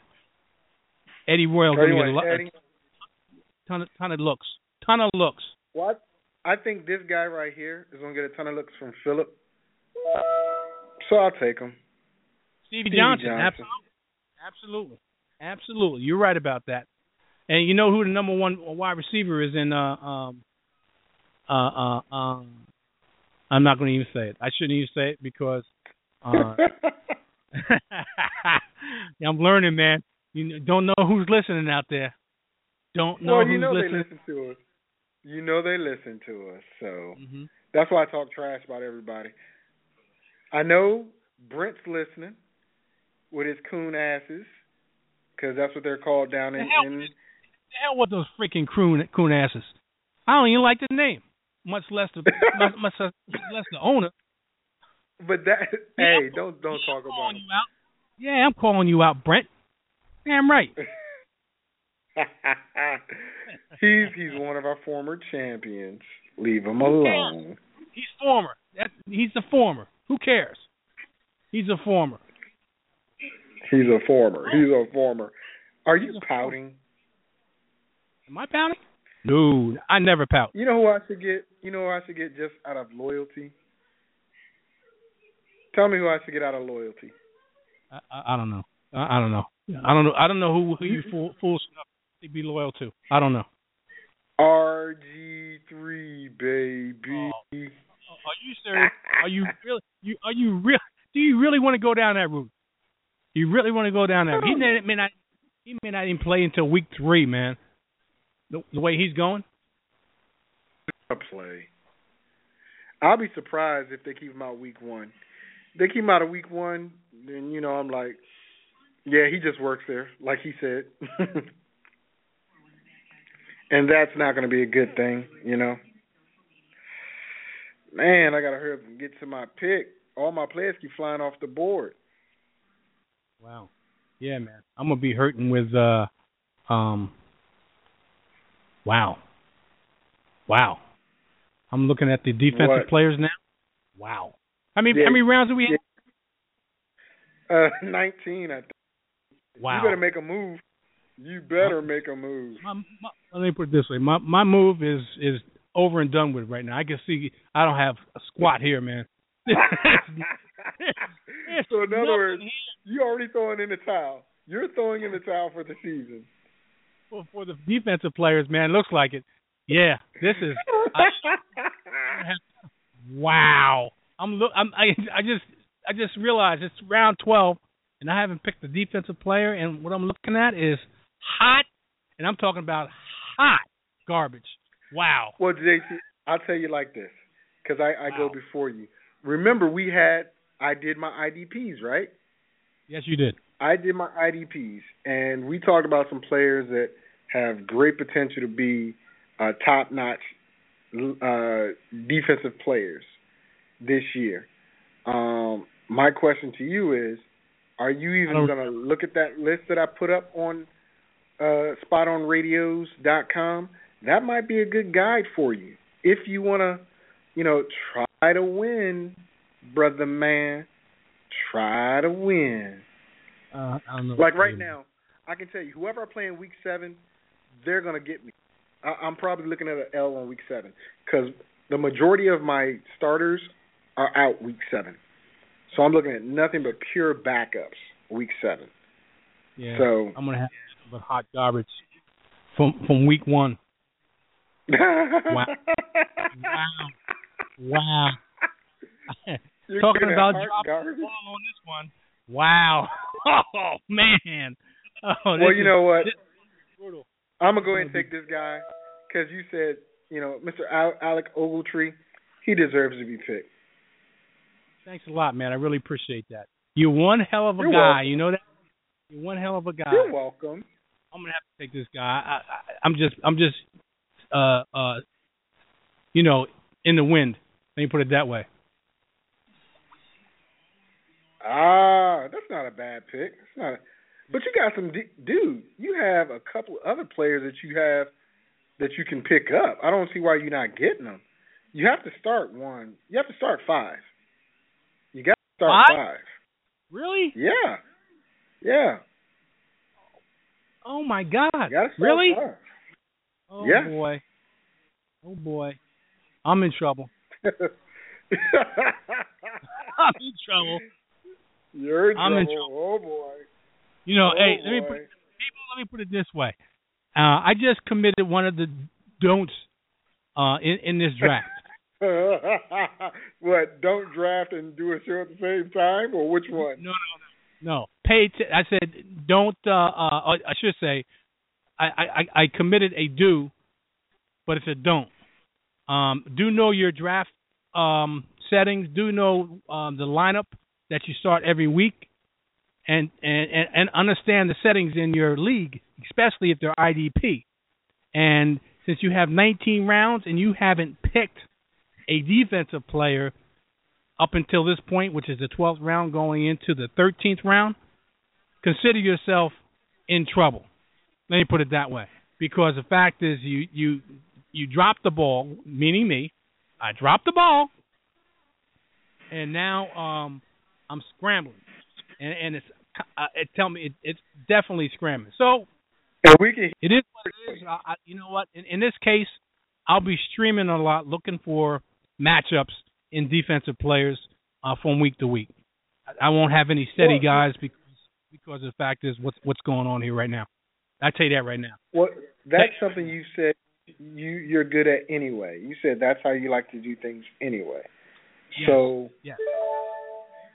Eddie Royal gonna get a, lo- a ton of ton of looks, ton of looks. What? I think this guy right here is gonna get a ton of looks from Philip. So I'll take him. Stevie, Stevie Johnson, Johnson. absolutely, absolutely, absolutely. You're right about that. And you know who the number one wide receiver is in? Uh, um, uh, uh, um, I'm not going to even say it. I shouldn't even say it because uh, I'm learning, man. You don't know who's listening out there. Don't know well, who's you know listening. they listen to us. You know they listen to us, so hmm that's why I talk trash about everybody. I know Brent's listening with his coon asses, because that's what they're called down in. The hell in The hell with those freaking coon coon asses. I don't even like the name, much less the much, much less the owner. but that, Yeah, hey, don't don't Yeah, talk I'm about calling you out. Yeah, I'm calling you out, Brent. Damn right. he's he's one of our former champions. Leave him alone. He's former. That he's a former. Who cares? He's a former. He's a former. He's a former. Are you pouting? Am I pouting? No, I never pout. You know who I should get? You know who I should get just out of loyalty? Tell me who I should get out of loyalty. I, I, I don't know. I, I don't know. I don't know. I don't know who who you fool, fools enough to be loyal to. I don't know. RG3 baby. Oh. Are you serious? Are you really? You are you real? Do you really want to go down that route? You really want to go down route? He oh. may, may not. He may not even play until week three, man. The, the way he's going. Play. I'll be surprised if they keep him out week one. If they keep him out of week one, then you know I'm like, yeah, he just works there, like he said. and that's not going to be a good thing, you know. Man, I gotta hurry up and get to my pick. All my players keep flying off the board. Wow. Yeah, man. I'm gonna be hurting with uh um Wow. Wow. I'm looking at the defensive What? players now. Wow. How many Yeah. how many rounds do we have? Uh, 19, I think. Wow. You better make a move. You better make a move. my, my, let me put it this way. My my move is is over and done with right now. I can see I don't have a squat here, man. so in other words, here you already throwing in the towel. You're throwing in the towel for the season. Well, for the defensive players, man, looks like it. Yeah, this is I Wow. I'm look. I'm. I. I just. I just realized it's round 12, and I haven't picked the defensive player. And what I'm looking at is hot, and I'm talking about hot garbage. Wow. Well, JT, I'll tell you like this, because I, I Wow. go before you. Remember, we had I did my IDPs, right? Yes, you did. I did my IDPs, and we talked about some players that have great potential to be uh, top-notch uh, defensive players this year. Um, my question to you is: Are you even going to look at that list that I put up on uh, SpotOnRadios.com? That might be a good guide for you if you want to, you know, try to win, brother man. Try to win. Uh, I don't know. Like right now, I can tell you, whoever I play in week seven, they're gonna get me. I, I'm probably looking at an L on week seven because the majority of my starters are out week seven. So I'm looking at nothing but pure backups week seven. Yeah. So I'm gonna have the hot garbage from from week one. Wow. Wow. You're Talking about dropping the ball on this one. Wow. Oh man. Oh, Well, you is- know what? this is brutal. I'm gonna go ahead and take this guy because you said, you know, Mr. Al- Alec Ogletree, he deserves to be picked. Thanks a lot, man. I really appreciate that. You're one hell of a You're guy. welcome. You know that. You're one hell of a guy. You're welcome. I'm gonna have to take this guy. I, I, I'm just, I'm just, uh, uh, you know, in the wind. Let me put it that way. Ah, that's not a bad pick. It's not. A, but you got some, d- dude. You have a couple of other players that you have that you can pick up. I don't see why you're not getting them. You have to start one. You have to start five. You got to start Five? five. Really? Yeah, yeah. Oh my God. Really? five. Oh Yeah. boy. Oh boy. I'm in trouble. I'm in trouble. You're in I'm in trouble. Oh boy. You know, oh, hey, let me boy. put people. Let me put it this way. Uh, I just committed one of the don'ts uh, in in this draft. what? Don't draft and do a show at the same time, or which one? No, no, no, no. Pay. T- I said don't. Uh, uh, I should say, I, I I committed a do, but it's a don't. Um, do know your draft um, settings. Do know um, the lineup that you start every week, and, and and and understand the settings in your league, especially if they're IDP. And since you have 19 rounds and you haven't picked a defensive player up until this point, which is the 12th round going into the 13th round, consider yourself in trouble. Let me put it that way. Because the fact is you you you dropped the ball, meaning me. I dropped the ball and now um I'm scrambling. And and it's uh, it tell me it, it's definitely scrambling. So And we can. it is what it is. I, I, you know what? In, in this case, I'll be streaming a lot, looking for matchups in defensive players uh, from week to week. I, I won't have any steady Well- guys because because the fact is what's what's going on here right now. I tell you that right now. Well, that's something you said you you're good at anyway. You said that's how you like to do things anyway. Yes. So Yes.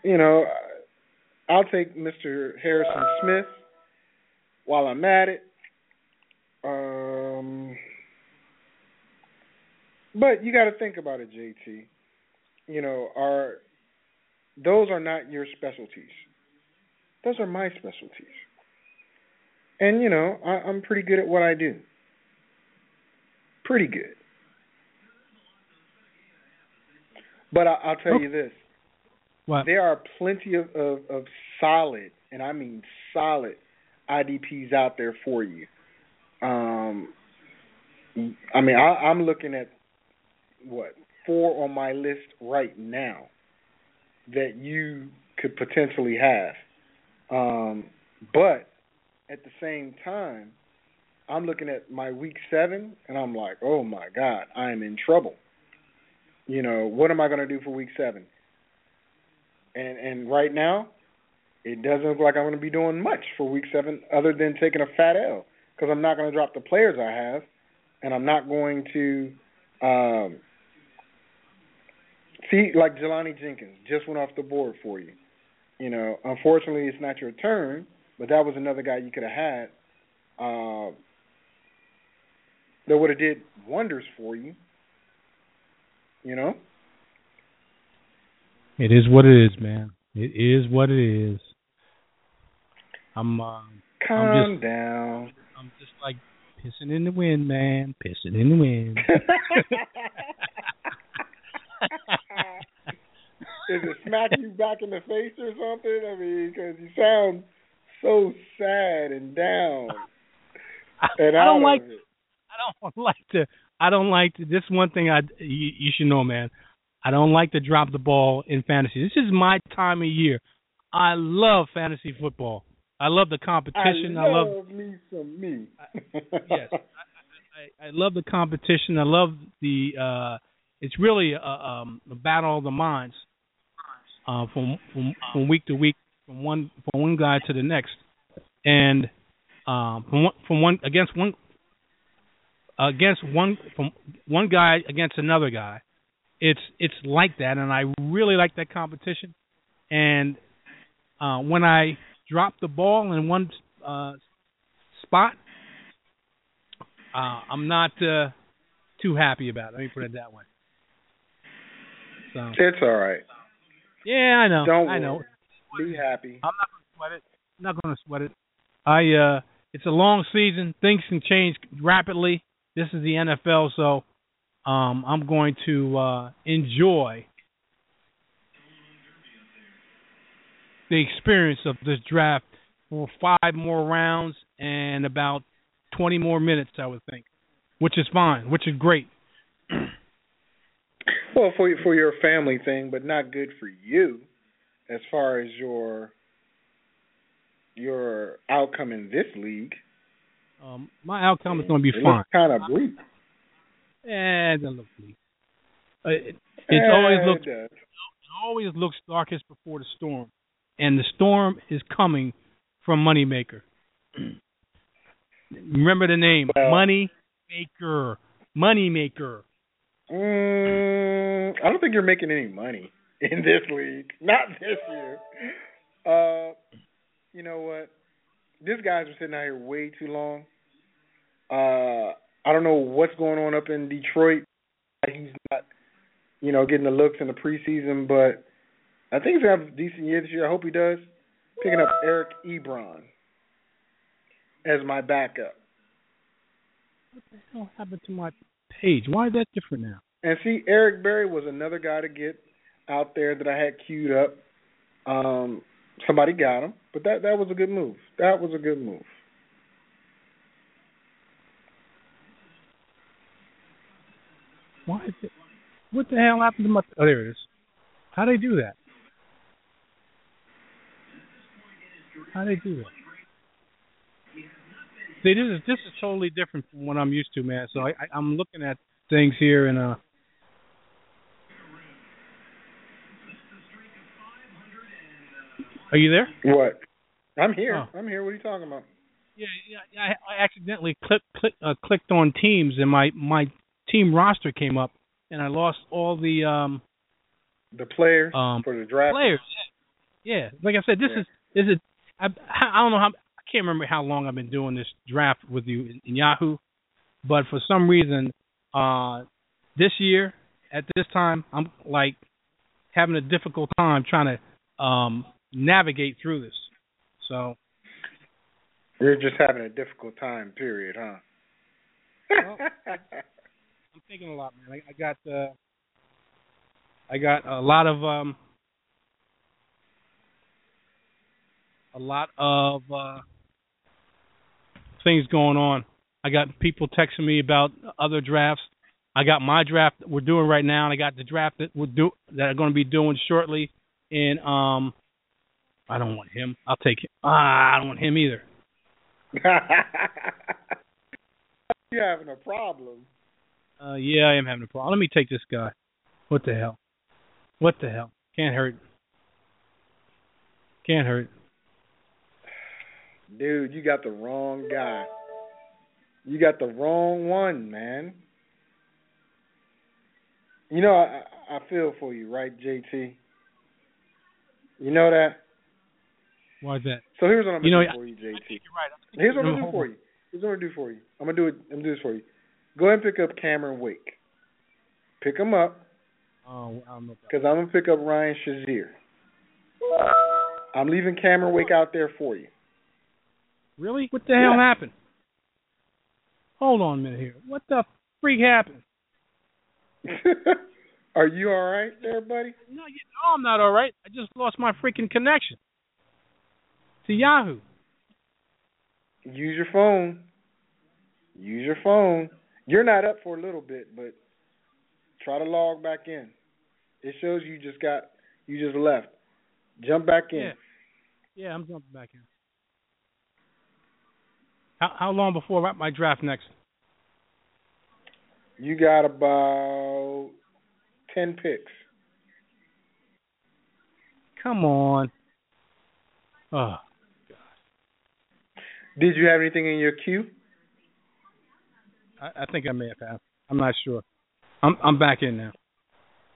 You know, I'll take Mr. Harrison Smith while I'm at it. Um, but you got to think about it, JT. You know, are those are not your specialties? Those are my specialties. And you know, I, I'm pretty good at what I do. Pretty good. But I, I'll tell you this: What? there are plenty of, of, of solid, and I mean solid, IDPs out there for you. Um, I mean, I, I'm looking at what four on my list right now that you could potentially have. Um, but at the same time, I'm looking at my week seven, and I'm like, oh my god, I am in trouble. You know, what am I going to do for week seven? And and right now, it doesn't look like I'm going to be doing much for week seven, other than taking a fat L because I'm not going to drop the players I have, and I'm not going to um, see, like Jelani Jenkins just went off the board for you. You know, unfortunately, it's not your turn, but that was another guy you could have had. Uh, that would have did wonders for you. You know. It is what it is, man. It is what it is. I'm. Uh, Calm I'm just, down. I'm just like pissing in the wind, man. Pissing in the wind. Is it smack you back in the face or something? I mean, because you sound so sad and down. And I don't like. I don't like to. I don't like to. This one thing I you, you should know, man. I don't like to drop the ball in fantasy. This is my time of year. I love fantasy football. I love the competition. I love, love me some me. yes. I, I, I love the competition. I love the. uh It's really a, um, a battle of the minds. Uh, from from from week to week, from one from one guy to the next, and um, from one from one against one against one from one guy against another guy. It's it's like that, and I really like that competition. And uh, when I drop the ball in one uh, spot, uh, I'm not uh, too happy about it. Let me put it that way. So It's all right. yeah, I know. Don't I know. worry. Be happy. I'm not gonna sweat it. I'm not gonna sweat it. I uh it's a long season. Things can change rapidly. This is the NFL, so um I'm going to uh enjoy the experience of this draft for five more rounds and about 20 more minutes, I would think, which is fine, which is great. Well, for for your family thing, but not good for you, as far as your your outcome in this league. Um, my outcome is going to be fine. Kind of bleak. Eh, it doesn't look bleak. Uh, it, it always Eh, looks it it always looks darkest before the storm, and the storm is coming from Moneymaker. Remember the name, Well- Moneymaker. Moneymaker. Mm, I don't think you're making any money in this league. Not this year. Uh, you know what? This guy's been sitting out here way too long. Uh, I don't know what's going on up in Detroit. He's not, you know, getting the looks in the preseason, but I think he's gonna have a decent year this year. I hope he does. Picking up Eric Ebron as my backup. What the hell happened to my page? Why is that different now? And see, Eric Berry was another guy to get out there that I had queued up. Um, somebody got him, but that that was a good move. That was a good move. Why is it? What the hell happened to my? Oh, there it is. How they do that? How they do that? See, this is this is totally different from what I'm used to, man. So I, I I'm looking at things here and uh. Are you there? What? I'm here. Oh. I'm here. What are you talking about? Yeah, yeah. yeah, I, I accidentally clicked click, uh, clicked on Teams, and my my team roster came up, and I lost all the um The players Um, for the draft. players. Yeah. Like I said, this Yeah. is is it. I I don't know how I can't remember how long I've been doing this draft with you in, in Yahoo, but for some reason, uh, this year at this time, I'm like having a difficult time trying to um navigate through this. So You're just having a difficult time. Period, huh? Well, I'm thinking a lot, man. I, I got uh, I got a lot of um, a lot of uh, things going on. I got people texting me about other drafts. I got my draft that we're doing right now, and I got the draft that we're do that I'm going to be doing shortly. And um, I don't want him. I'll take him. Ah, I don't want him either. You're having a problem. Uh, yeah, I am having a problem. Let me take this guy. What the hell? What the hell? Can't hurt. Can't hurt. Dude, you got the wrong guy. You got the wrong one, man. You know, I, I feel for you, right, JT? You know that. Why is that? So here's what I'm gonna know, do for you, JT. you're right. Here's what I'm gonna do for you. Here's what I'm gonna do for you. I'm gonna do it. I'm gonna do this for you. Go ahead and pick up Cameron Wake. Pick him up Oh, I don't know. Because I'm gonna pick up Ryan Shazier. I'm leaving Cameron Wake out there for you. Really? What the hell Yeah. happened? Hold on a minute here. What the freak happened? Are you all right there, buddy? No, you know I'm not all right. I just lost my freaking connection to Yahoo. Use your phone. Use your phone. You're not up for a little bit, but try to log back in. It shows you just got you just left. Jump back in. Yeah. Yeah, I'm jumping back in. How how long before my draft next? You got about ten picks. Come on. Oh, Did you have anything in your queue? I, I think I may have had. I'm not sure. I'm I'm back in now.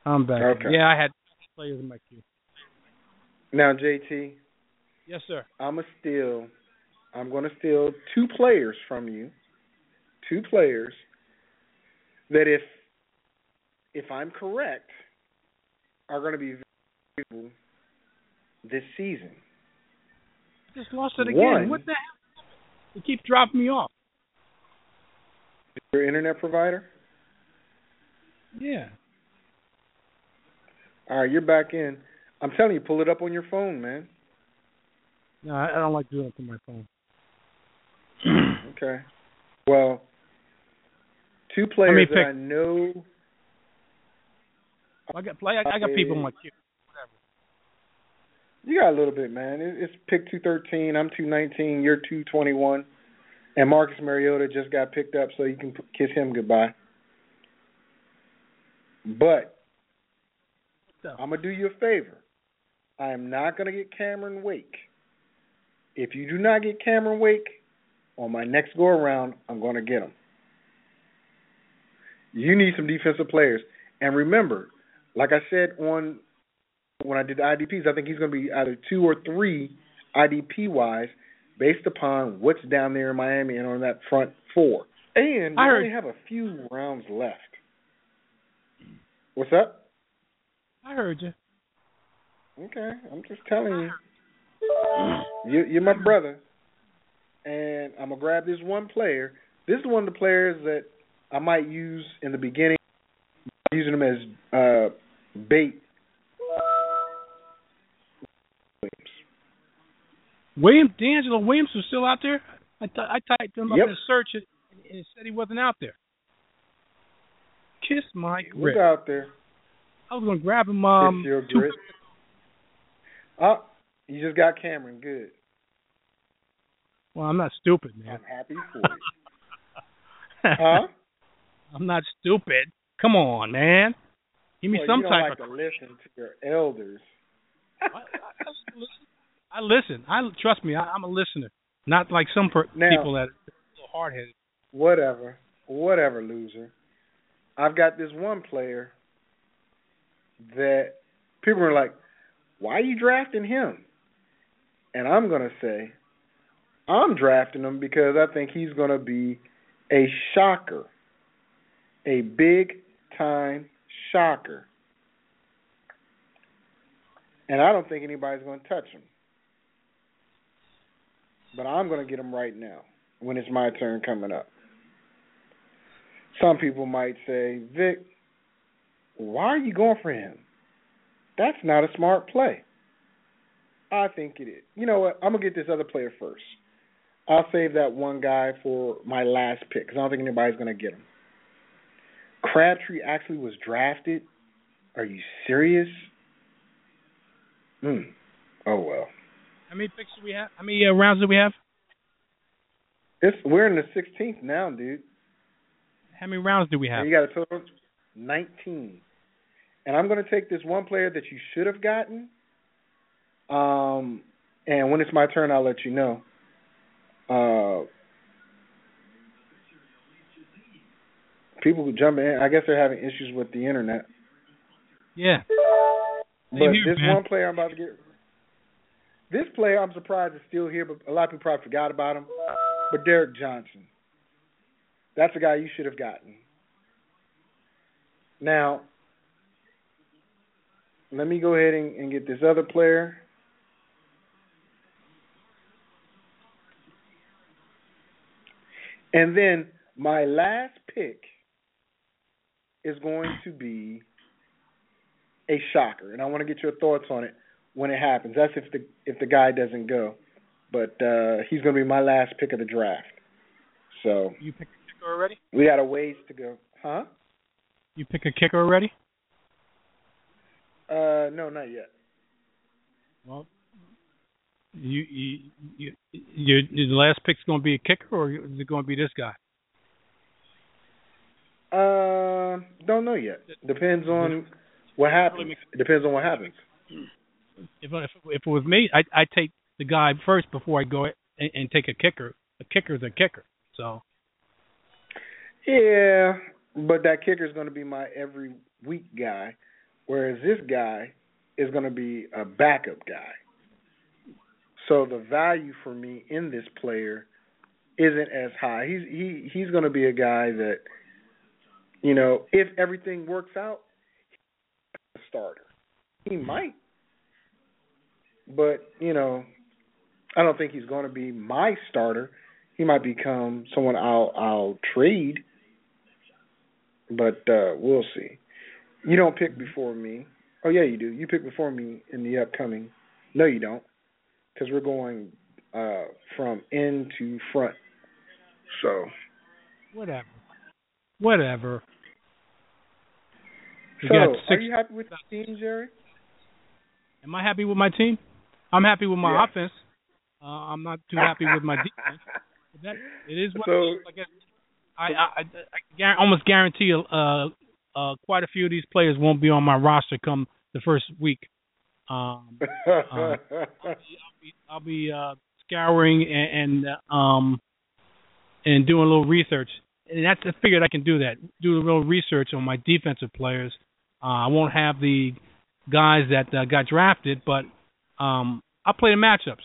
I'm back. in. Okay. Yeah, I had players in my queue. Now, JT, Yes, sir. I'm a steal. I'm going to steal two players from you. Two players that, if if I'm correct, are going to be valuable this season. Just lost it again. One. What the hell? You keep dropping me off. Your internet provider. Yeah. All right, you're back in. I'm telling you, pull it up on your phone, man. No, I, don't like doing it on my phone. Okay. Well, two players that I know. I got play. I, I got people in my queue. Whatever. You got a little bit, man. It- It's pick 213. I'm 219. You're 221. And Marcus Mariota just got picked up, so you can kiss him goodbye. But I'm gonna do you a favor. I am not gonna get Cameron Wake. If you do not get Cameron Wake on my next go around, I'm gonna get him. You need some defensive players, and remember, like I said on when I did the IDPs, I think he's gonna be either two or three IDP wise, based upon what's down there in Miami and on that front four. And we I heard- only have a few rounds left. What's up? I heard you. Okay, I'm just telling you. you you're my brother, and I'm gonna grab this one player. This is one of the players that I might use in the beginning, using them as uh, bait. William D'Angelo Williams was still out there. I th- I typed him up Yep. in a search and and it said he wasn't out there. Kiss my grip. out there, I was gonna grab him. Um, Kiss your two- grit. Oh, you just got Cameron. Good. Well, I'm not stupid, man. I'm happy for you. Huh? I'm not stupid. Come on, man. Give me Well, some type like of. to listen to your elders. I, I, I listen. I listen. I trust me. I, I'm a listener, not like some per- Now- people that are hard headed. whatever, whatever, loser. I've got this one player that people are like, why are you drafting him? And I'm going to say, I'm drafting him because I think he's going to be a shocker, a big time shocker. And I don't think anybody's going to touch him. But I'm going to get him right now when it's my turn coming up. Some people might say, Vic, why are you going for him? That's not a smart play. I think it is. You know what? I'm going to get this other player first. I'll save that one guy for my last pick because I don't think anybody's going to get him. Crabtree actually was drafted. Are you serious? Hmm. Oh well. How many picks do we have? How many uh, rounds do we have? It's we're in the 16th now, dude. How many rounds do we have? And you got a total of 19. And I'm going to take this one player that you should have gotten. Um, and when it's my turn, I'll let you know. Uh, people who jump in, I guess they're having issues with the internet. Yeah. But here, this man. one player I'm about to get, this player I'm surprised is still here, but a lot of people probably forgot about him. But Derrick Johnson, that's a guy you should have gotten. Now, let me go ahead and, and get this other player. And then my last pick is going to be a shocker, and I want to get your thoughts on it when it happens. That's if the if the guy doesn't go, but uh, he's going to be my last pick of the draft. So You pick a kicker already? we got a ways to go, huh? You pick a kicker already? Uh, no, not yet. Well, you you you your, your last pick's going to be a kicker, or is it going to be this guy? Uh, don't know yet. Depends on what happens. Depends on what happens. If if if it was me, I I take the guy first before I go and, and take a kicker. A kicker's a kicker. So Yeah, but that kicker is going to be my every week guy, whereas this guy is going to be a backup guy. So the value for me in this player isn't as high. He's he he's going to be a guy that, you know, if everything works out, he's a starter. He might, but you know, I don't think he's going to be my starter. He might become someone I'll I'll trade, but uh we'll see. You don't pick before me. Oh yeah, you do. You pick before me in the upcoming. No, you don't, because we're going uh from end to front. So whatever, whatever. We so got are you happy with the team, Jerry? Am I happy with my team? I'm happy with my Yeah. offense. Uh, I'm not too happy with my defense. But that it is what So- it is. I guess I I, I, I guar- almost guarantee uh uh quite a few of these players won't be on my roster come the first week. Um, I'll be, I'll be uh, scouring and, and uh, um and doing a little research. And that's I figured I can do that. Do a little research on my defensive players. Uh, I won't have the guys that uh, got drafted, but um, I'll play the matchups,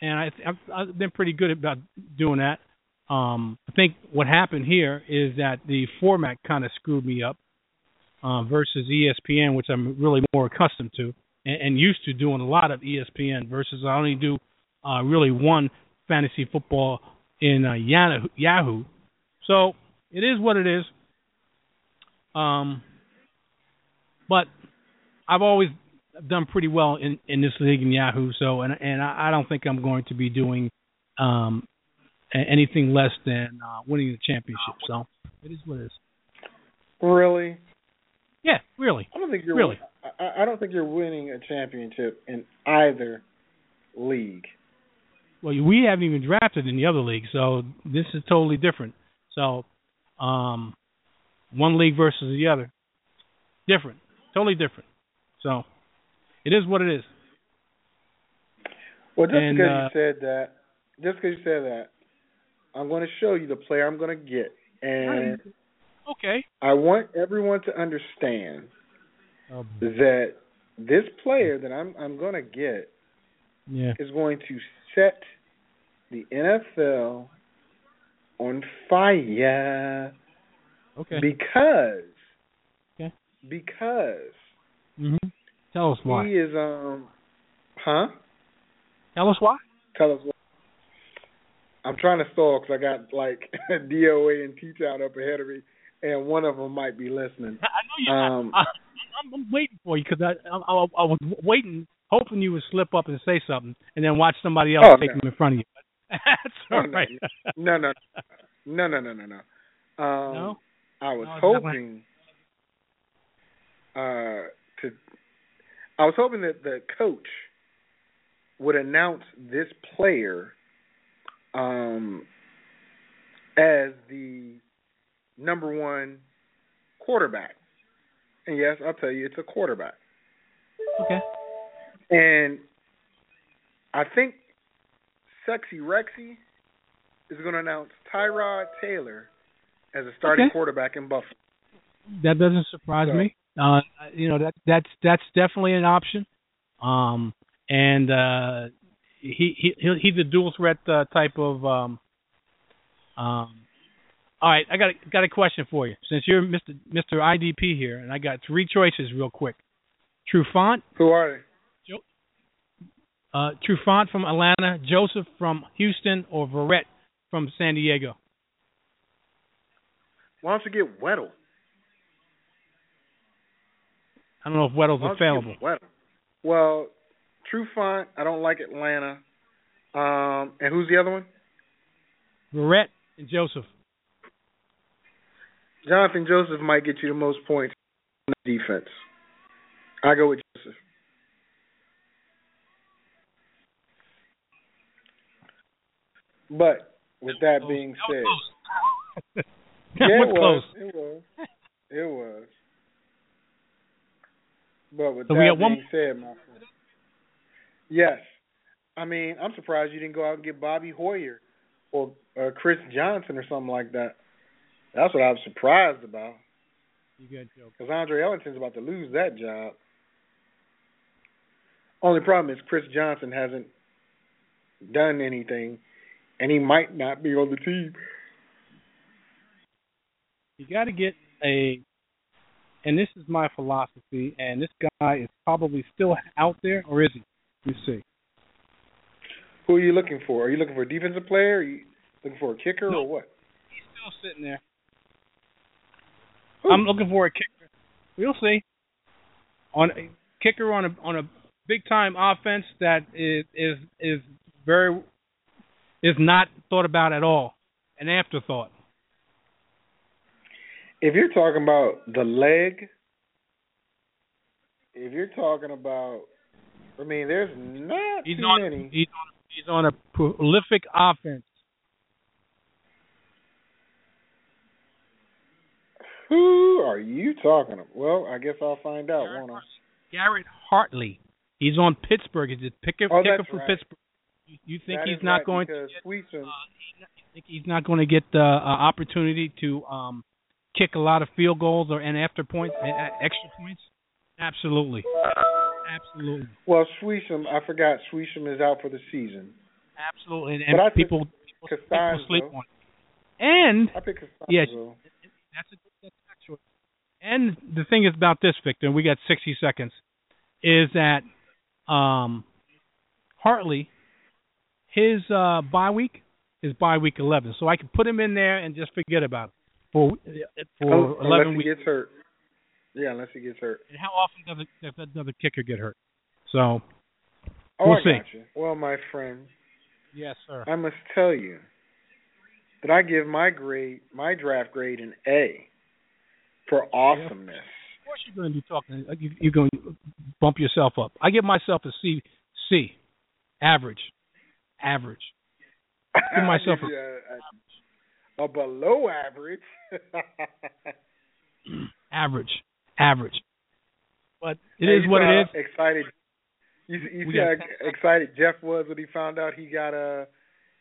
and I, I've, I've been pretty good about doing that. Um, I think what happened here is that the format kind of screwed me up uh, versus ESPN, which I'm really more accustomed to and, and used to doing a lot of ESPN. Versus I only do uh, really one fantasy football in uh. Yahoo. So it is what it is. Um, but I've always done pretty well in in this league in Yahoo. So and and I, I don't think I'm going to be doing um anything less than uh, winning the championship. So it is what it is. really? Yeah, really. I don't think you're Really? I, I don't think you're winning a championship in either league. Well, we haven't even drafted in the other league, so this is totally different. So, um, one league versus the other, different, totally different. So, it is what it is. Well, just And, because uh, you said that, just because you said that, I'm going to show you the player I'm going to get, and Okay. I want everyone to understand Oh, that this player that I'm I'm going to get yeah. is going to set the NFL on fire Okay. because Okay. because hmm Tell us why. he is um huh Tell us why. tell us why. I'm trying to stall because I got like DOA and T Town up ahead of me, and one of them might be listening. I know you. Um, I, I'm, I'm waiting for you because I, I I I was waiting, hoping you would slip up and say something, and then watch somebody else Oh, take no. them in front of you. That's Oh, all no. right. No, no, no, no, no, no, no. Um, No? I was No, hoping uh. I was hoping that the coach would announce this player um, as the number one quarterback. And yes, I'll tell you, it's a quarterback. Okay. And I think Sexy Rexy is going to announce Tyrod Taylor as a starting Okay. quarterback in Buffalo. That doesn't surprise So- me. Uh, you know that that's that's definitely an option. Um, and uh, he he he's a dual threat uh, type of. Um, um, all right, I got a, got a question for you. Since you're Mr. Mr. IDP here, and I got three choices real quick. Trufant. Who are they? Jo- uh, Trufant from Atlanta, Joseph from Houston, or Verrett from San Diego. Why don't you get Weddle? I don't know if Weddle's Why don't you available. Weddle? Well, Trufant, I don't like Atlanta. Um, and who's the other one? Verrett and Joseph. Jonathan Joseph might get you the most points on the defense. I go with Joseph. But with that being That said, was close. yeah, that it was was, close. it was, it was. But with So that we got one- being said, my friend, yes, I mean I'm surprised you didn't go out and get Bobby Hoyer or uh, Chris Johnson or something like that. That's what I was surprised about. You good, Joe? Because Andre Ellington's about to lose that job. Only problem is Chris Johnson hasn't done anything, and he might not be on the team. You got to get a, and this is my philosophy, and this guy is probably still out there, or is he? You see. Who are you looking for? Are you looking for a defensive player? Are you looking for a kicker No. or what? He's still sitting there. I'm looking for a kicker. We'll see. On a kicker on a on a big time offense that is is is very is not thought about at all. An afterthought. If you're talking about the leg, if you're talking about, I mean, there's not He's too on many. he's on he's on a prolific offense. Who are you talking about? Well, I guess I'll find out, Garrett won't I? Garrett Hartley. He's on Pittsburgh. He's a picker, Oh, that's for right. Pittsburgh. You, you think That he's not right, going to get, uh, you think he's not going to get the uh, opportunity to um kick a lot of field goals or and after points, uh, extra points? Absolutely, absolutely, well, Suisham, I forgot Suisham is out for the season. absolutely. And, and people, people, people sleep on. it. And I pick Costanzo. Yes. that's a good. And the thing is about this, Victor, and we got 60 seconds, is that um, Hartley, his uh, bye week is bye week 11, so I can put him in there and just forget about it for for oh, Un- 11 unless he weeks. gets hurt. Yeah, unless he gets hurt. And how often does a, does another kicker get hurt? So Oh, We'll I see. got you. Well, my friend, yes, sir. I must tell you that I give my grade, my draft grade, an A for awesomeness. Of course, you're going to be talking. Uh, you, you're going to bump yourself up. I give myself a C. C. Average. Average. Give myself I give you a, a, below average. average, average. But it Hey, is what it is. Excited. You, you see got how excited Jeff was when he found out he got uh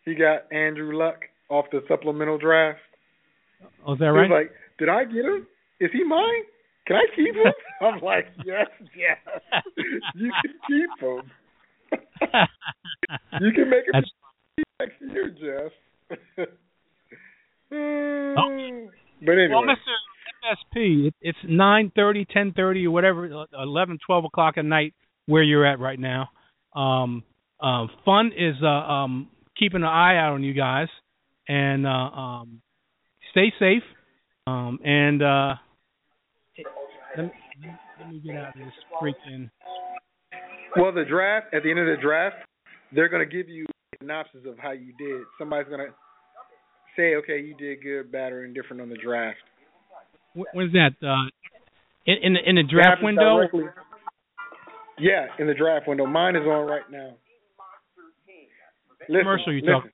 he got Andrew Luck off the supplemental draft. Oh, is that He right? was like, "Did I get him? Is he mine? Can I keep him?" I'm like, "Yes, yes, you can keep him. You can make him next year, Jeff." Oh. But anyway, well, Mr. MSP, it, it's nine thirty, ten thirty, or whatever, eleven, twelve o'clock at night where you're at right now. Um, uh, fun is uh, um, keeping an eye out on you guys, and uh, um, stay safe. Um, and uh, let, me, let me get out of this freaking. well, the draft at the end of the draft, they're going to give you a synopsis of how you did. Somebody's going to say, "Okay, you did good, bad, or indifferent on the draft." wh- When's that? Uh, in in the, in the That draft window. directly- Yeah, in the draft window. Mine is on right now. Listen, Commercial you listen.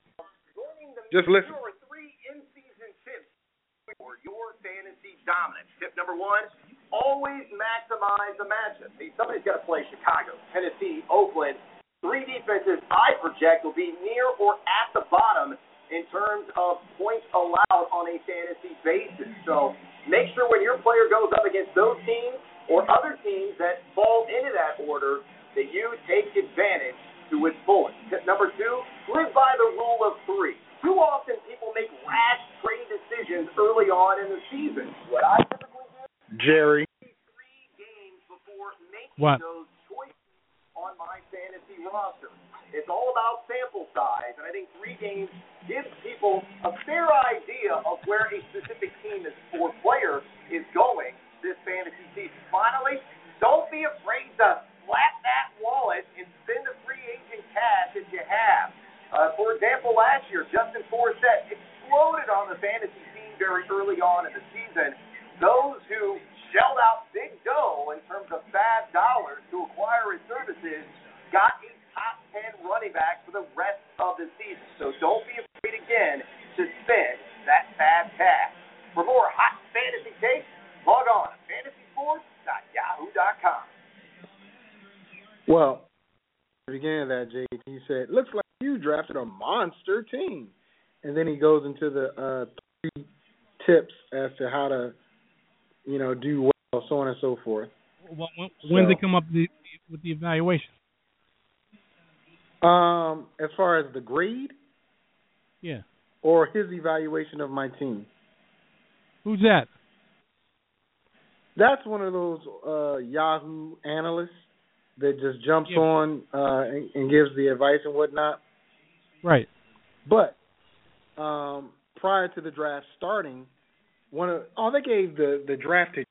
Just listen. Here are three in-season tips for your fantasy dominance. Tip number one: always maximize the matchup. See, somebody's got to play Chicago, Tennessee, Oakland. Three defenses I project will be near or at the bottom in terms of points allowed on a fantasy basis. So make sure when your player goes up against those teams, or other teams that fall into that order that you take advantage to its fullest. Tip number two, live by the rule of three. Too often people make rash trade decisions early on in the season. What I typically do Jerry. three games before making What? those choices on my fantasy roster. It's all about sample size, and I think three games gives people a fair idea of where a specific team is or player is going this fantasy season. Finally, don't be afraid to slap that wallet and spend the free agent cash that you have. Uh, for example, last year, Justin Forsett exploded on the fantasy scene very early on in the season. Those who shelled out big dough in terms of FAAB dollars to acquire his services got a top 10 running back for the rest of the season. So don't be afraid again to spend that FAAB cash. For more hot fantasy takes, log on to fantasysports.yahoo.com. Well, at the beginning of that, JT he said, "Looks like you drafted a monster team," and then he goes into the uh, three tips as to how to, you know, do well, so on and so forth. When, when, when So- they come up the, with the evaluation? Um, as far as the grade Yeah. or his evaluation of my team, Who's that? that's one of those uh, Yahoo analysts that just jumps Yeah. on uh, and, and gives the advice and whatnot. Right. But um, prior to the draft starting, one of oh they gave the the draft to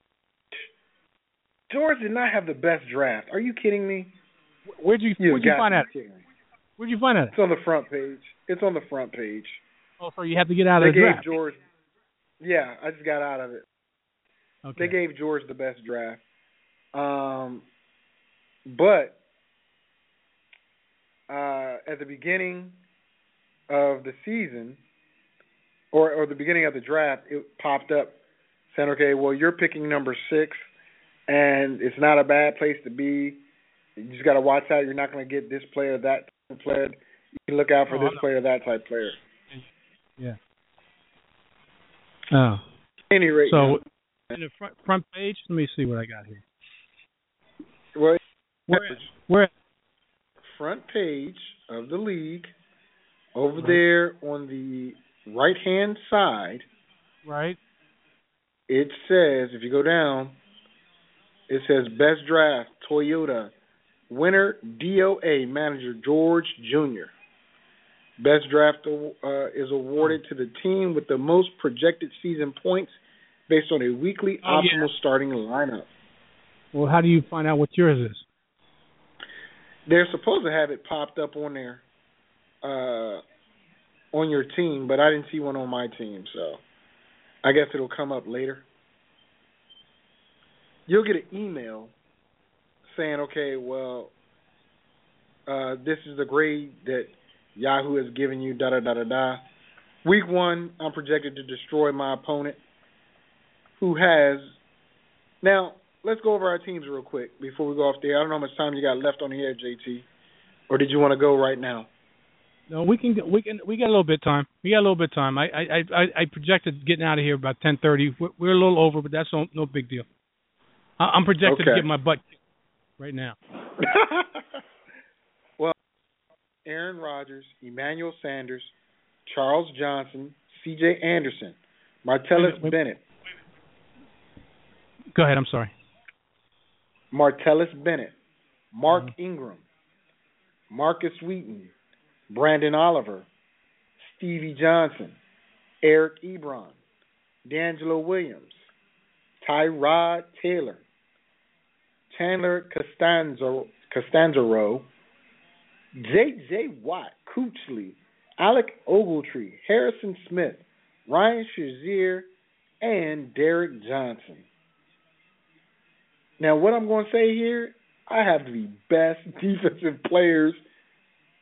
George did not have the best draft. Are you kidding me? Where'd you You Where'd you find that? kidding. Where'd you find that? It's on the front page. It's on the front page. Oh, so you have to get out they of the gave draft. George. Yeah, I just got out of it. Okay. They gave George the best draft. Um, but uh, at the beginning of the season, or or the beginning of the draft, it popped up saying, "Okay, well, you're picking number six, and it's not a bad place to be. You just got to watch out. You're not going to get this player, that type player. You can look out for Oh, this know. player, that type player." Yeah. Oh. Any rate, So in the front front page, let me see what I got here. well, Where where front page of the league, over Right. there on the right hand side, right? it says if you go down, it says best draft Toyota winner DOA manager George Jr. Best draft uh, is awarded to the team with the most projected season points based on a weekly Oh, yeah. optimal starting lineup. Well, how do you find out what yours is? They're supposed to have it popped up on there uh on your team, but I didn't see one on my team, so I guess it'll come up later. You'll get an email saying, "Okay, well, uh this is the grade that Yahoo has given you da da da da da." Week 1, I'm projected to destroy my opponent who has Now, let's go over our teams real quick before we go off there. I don't know how much time you got left on the air, JT, or did you want to go right now? No, we can we can we got a little bit of time. We got a little bit of time. I I I, I projected getting out of here about ten thirty. We're, we're a little over, but that's no no big deal. I, I'm projected to get my butt kicked right now. well, Aaron Rodgers, Emmanuel Sanders, Charles Johnson, C.J. Anderson, Martellus Wait. Bennett, Go ahead. I'm sorry. Martellus Bennett, Mark Mhm. Ingram, Markus Wheaton, Branden Oliver, Stevie Johnson, Eric Ebron, DeAngelo Williams, Tyrod Taylor, Chandler Costanzo, Costanzaro, J.J. Watt, Kuechly, Alec Ogletree, Harrison Smith, Ryan Shazier, and Derrick Johnson. Now, what I'm going to say here, I have the best defensive players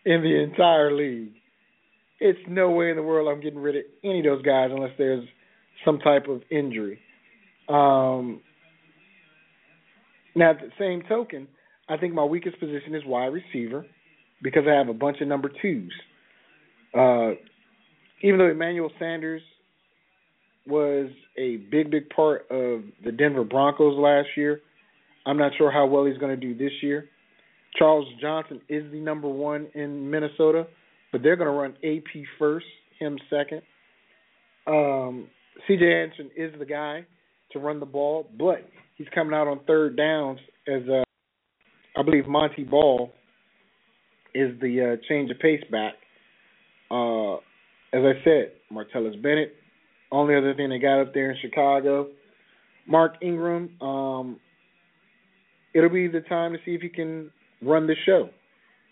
in the entire league. It's no way in the world I'm getting rid of any of those guys unless there's some type of injury. Um, now, at the same token, I think my weakest position is wide receiver because I have a bunch of number twos. Uh, even though Emmanuel Sanders was a big, big part of the Denver Broncos last year, I'm not sure how well he's going to do this year. Charles Johnson is the number one in Minnesota, but they're going to run AP first, him second. Um, C.J. Anderson is the guy to run the ball, but he's coming out on third downs as uh, I believe Montee Ball is the uh, change of pace back. Uh, as I said, Martellus Bennett, only other thing they got up there in Chicago. Mark Ingram, um, it'll be the time to see if he can run the show.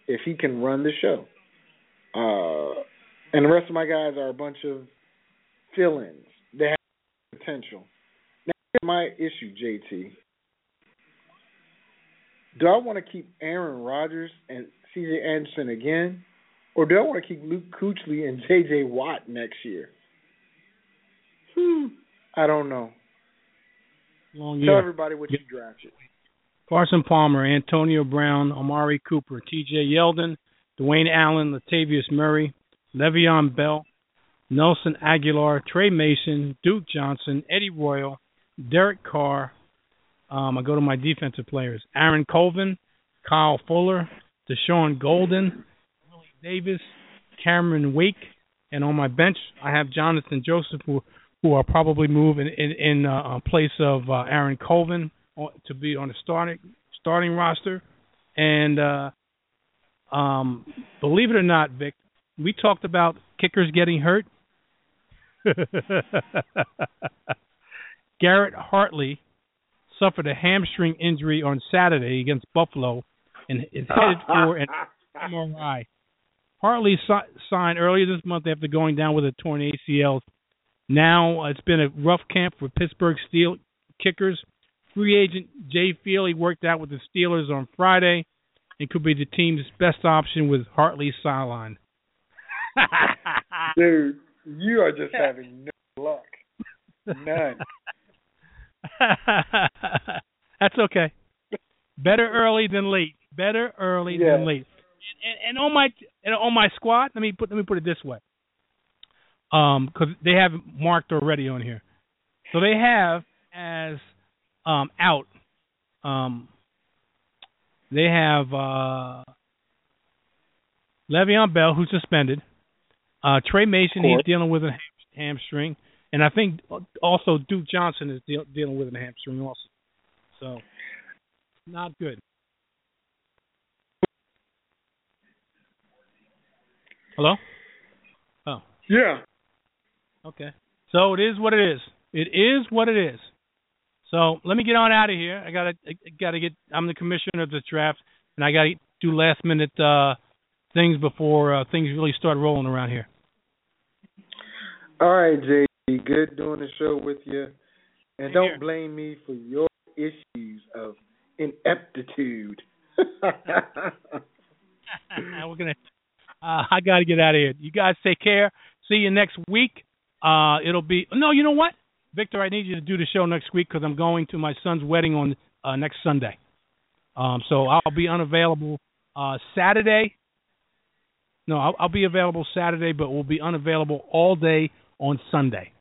If he can run the show. Uh, and the rest of my guys are a bunch of fill ins. They have potential. My issue, JT. Do I want to keep Aaron Rodgers and CJ Anderson again? Or do I want to keep Luke Kuechly and JJ Watt next year? Hmm. I don't know. Long Tell year. everybody what you drafted. Carson Palmer, Antonio Brown, Amari Cooper, T.J. Yeldon, Dwayne Allen, Latavius Murray, Le'Veon Bell, Nelson Agholor, Tre Mason, Duke Johnson, Eddie Royal, Derek Carr. Um, I go to my defensive players: Aaron Colvin, Kyle Fuller, Deshaun Golden, Willie Davis, Cameron Wake, and on my bench I have Johnathan Joseph, who who are probably move in in, in uh, place of uh, Aaron Colvin to be on the starting starting roster. And uh, um, believe it or not, Vic, we talked about kickers getting hurt. Garrett Hartley suffered a hamstring injury on Saturday against Buffalo and is headed for an MRI. Hartley si- signed earlier this month after going down with a torn ACL. Now uh, it's been a rough camp for Pittsburgh Steel kickers. Free agent Jay Feely worked out with the Steelers on Friday and could be the team's best option with Hartley sideline. Dude, you are just having no luck. None. That's okay. Better early than late. Better early Yeah. than late. And, and on my and on my squad, let me put let me put it this way. Um, because they have marked already on here. So they have as um out. Um, they have uh Le'Veon Bell, who's suspended. Uh, Tre Mason, he's dealing with a hamstring, and I think also Duke Johnson is deal- dealing with a hamstring also. So, not good. Hello. Oh, Yeah. okay. So it is what it is. It is what it is. So let me get on out of here. I gotta, I gotta get. I'm the commissioner of this draft, and I gotta do last minute uh, things before uh, things really start rolling around here. All right, JD. Good doing the show with you. And don't blame me for your issues of ineptitude. We're gonna. Uh, I got to get out of here. You guys take care. See you next week. Uh, it'll be no. You know what, Victor? I need you to do the show next week because I'm going to my son's wedding on uh, next Sunday. Um, so I'll be unavailable uh, Saturday. No, I'll, I'll be available Saturday, but will be unavailable all day on Sunday.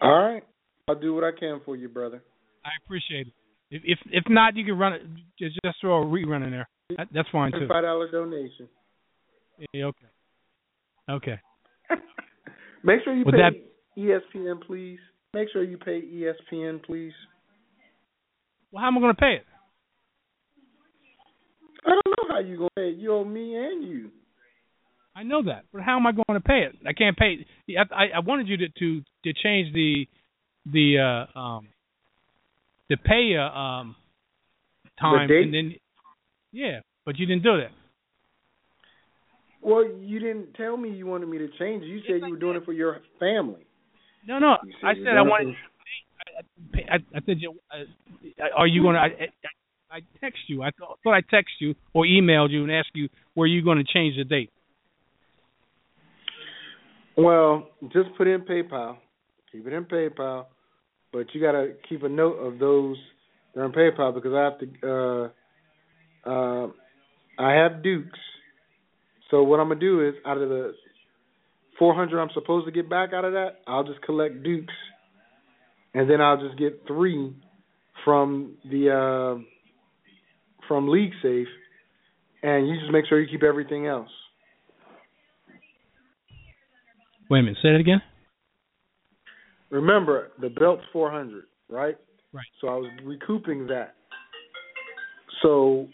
All right. I'll do what I can for you, brother. I appreciate it. If if, if not, you can run it. Just, just throw a rerun in there. That, that's fine too. Five dollar donation. Yeah, okay. Okay. Make sure you Would pay ESPN, please. Make sure you pay ESPN, please. Well, how am I going to pay it? I don't know how you gonna pay. it. You owe me and you. I know that, but how am I going to pay it? I can't pay. I I, I wanted you to, to to change the the uh um the pay uh, um time date? and then yeah, but you didn't do that. Well, you didn't tell me you wanted me to change. You said you were doing it for your family. No, no. You I said I it wanted. I, I, I said, you- uh, are you going to? I, I, text you. I thought, thought I text you or emailed you and asked you were you going to change the date. Well, just put in PayPal. Keep it in PayPal, but you got to keep a note of those that are in PayPal because I have to. Uh, uh, I have Dukes. So what I'm gonna do is out of the 400 I'm supposed to get back out of that, I'll just collect Dukes, and then I'll just get three from the uh, from League Safe, and you just make sure you keep everything else. Wait a minute. Say it again. Remember, the belt's 400, right? Right. So I was recouping that. So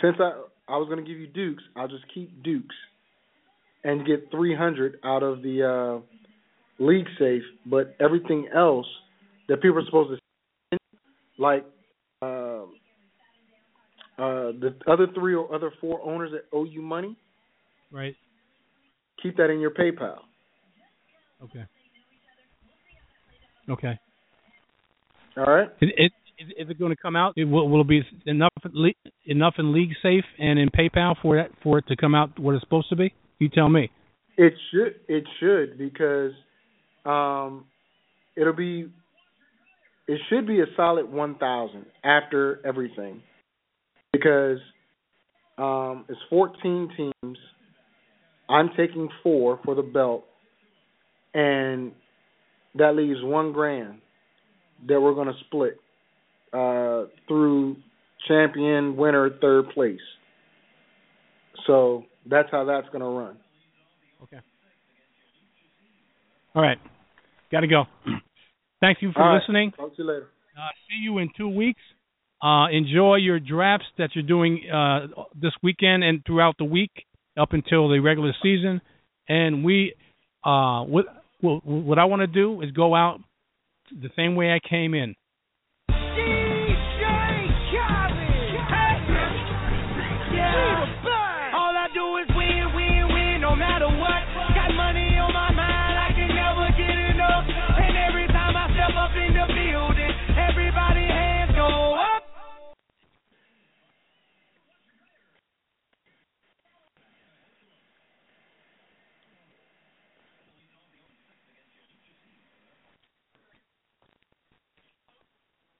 since I I was going to give you Dukes, I'll just keep Dukes and get 300 out of the uh, league safe. But everything else that people are supposed to send, like uh, uh, the other three or other four owners that owe you money, Right. keep that in your PayPal. Okay. Okay. All right. It, it, is, it going to come out? It will, will it be enough enough in League Safe and in PayPal for that for it to come out what it's supposed to be? You tell me. It should it should because um it'll be it should be a solid one thousand after everything. Because um it's fourteen teams. I'm taking four for the belt and that leaves one grand that we're gonna split uh through champion, winner, third place. So that's how that's gonna run. Okay. All right. Got to go. Thank you for All right. listening. Talk to you later. Uh, see you in two weeks. Uh, enjoy your drafts that you're doing uh, this weekend and throughout the week up until the regular season. And we, uh, what what, what I want to do is go out the same way I came in.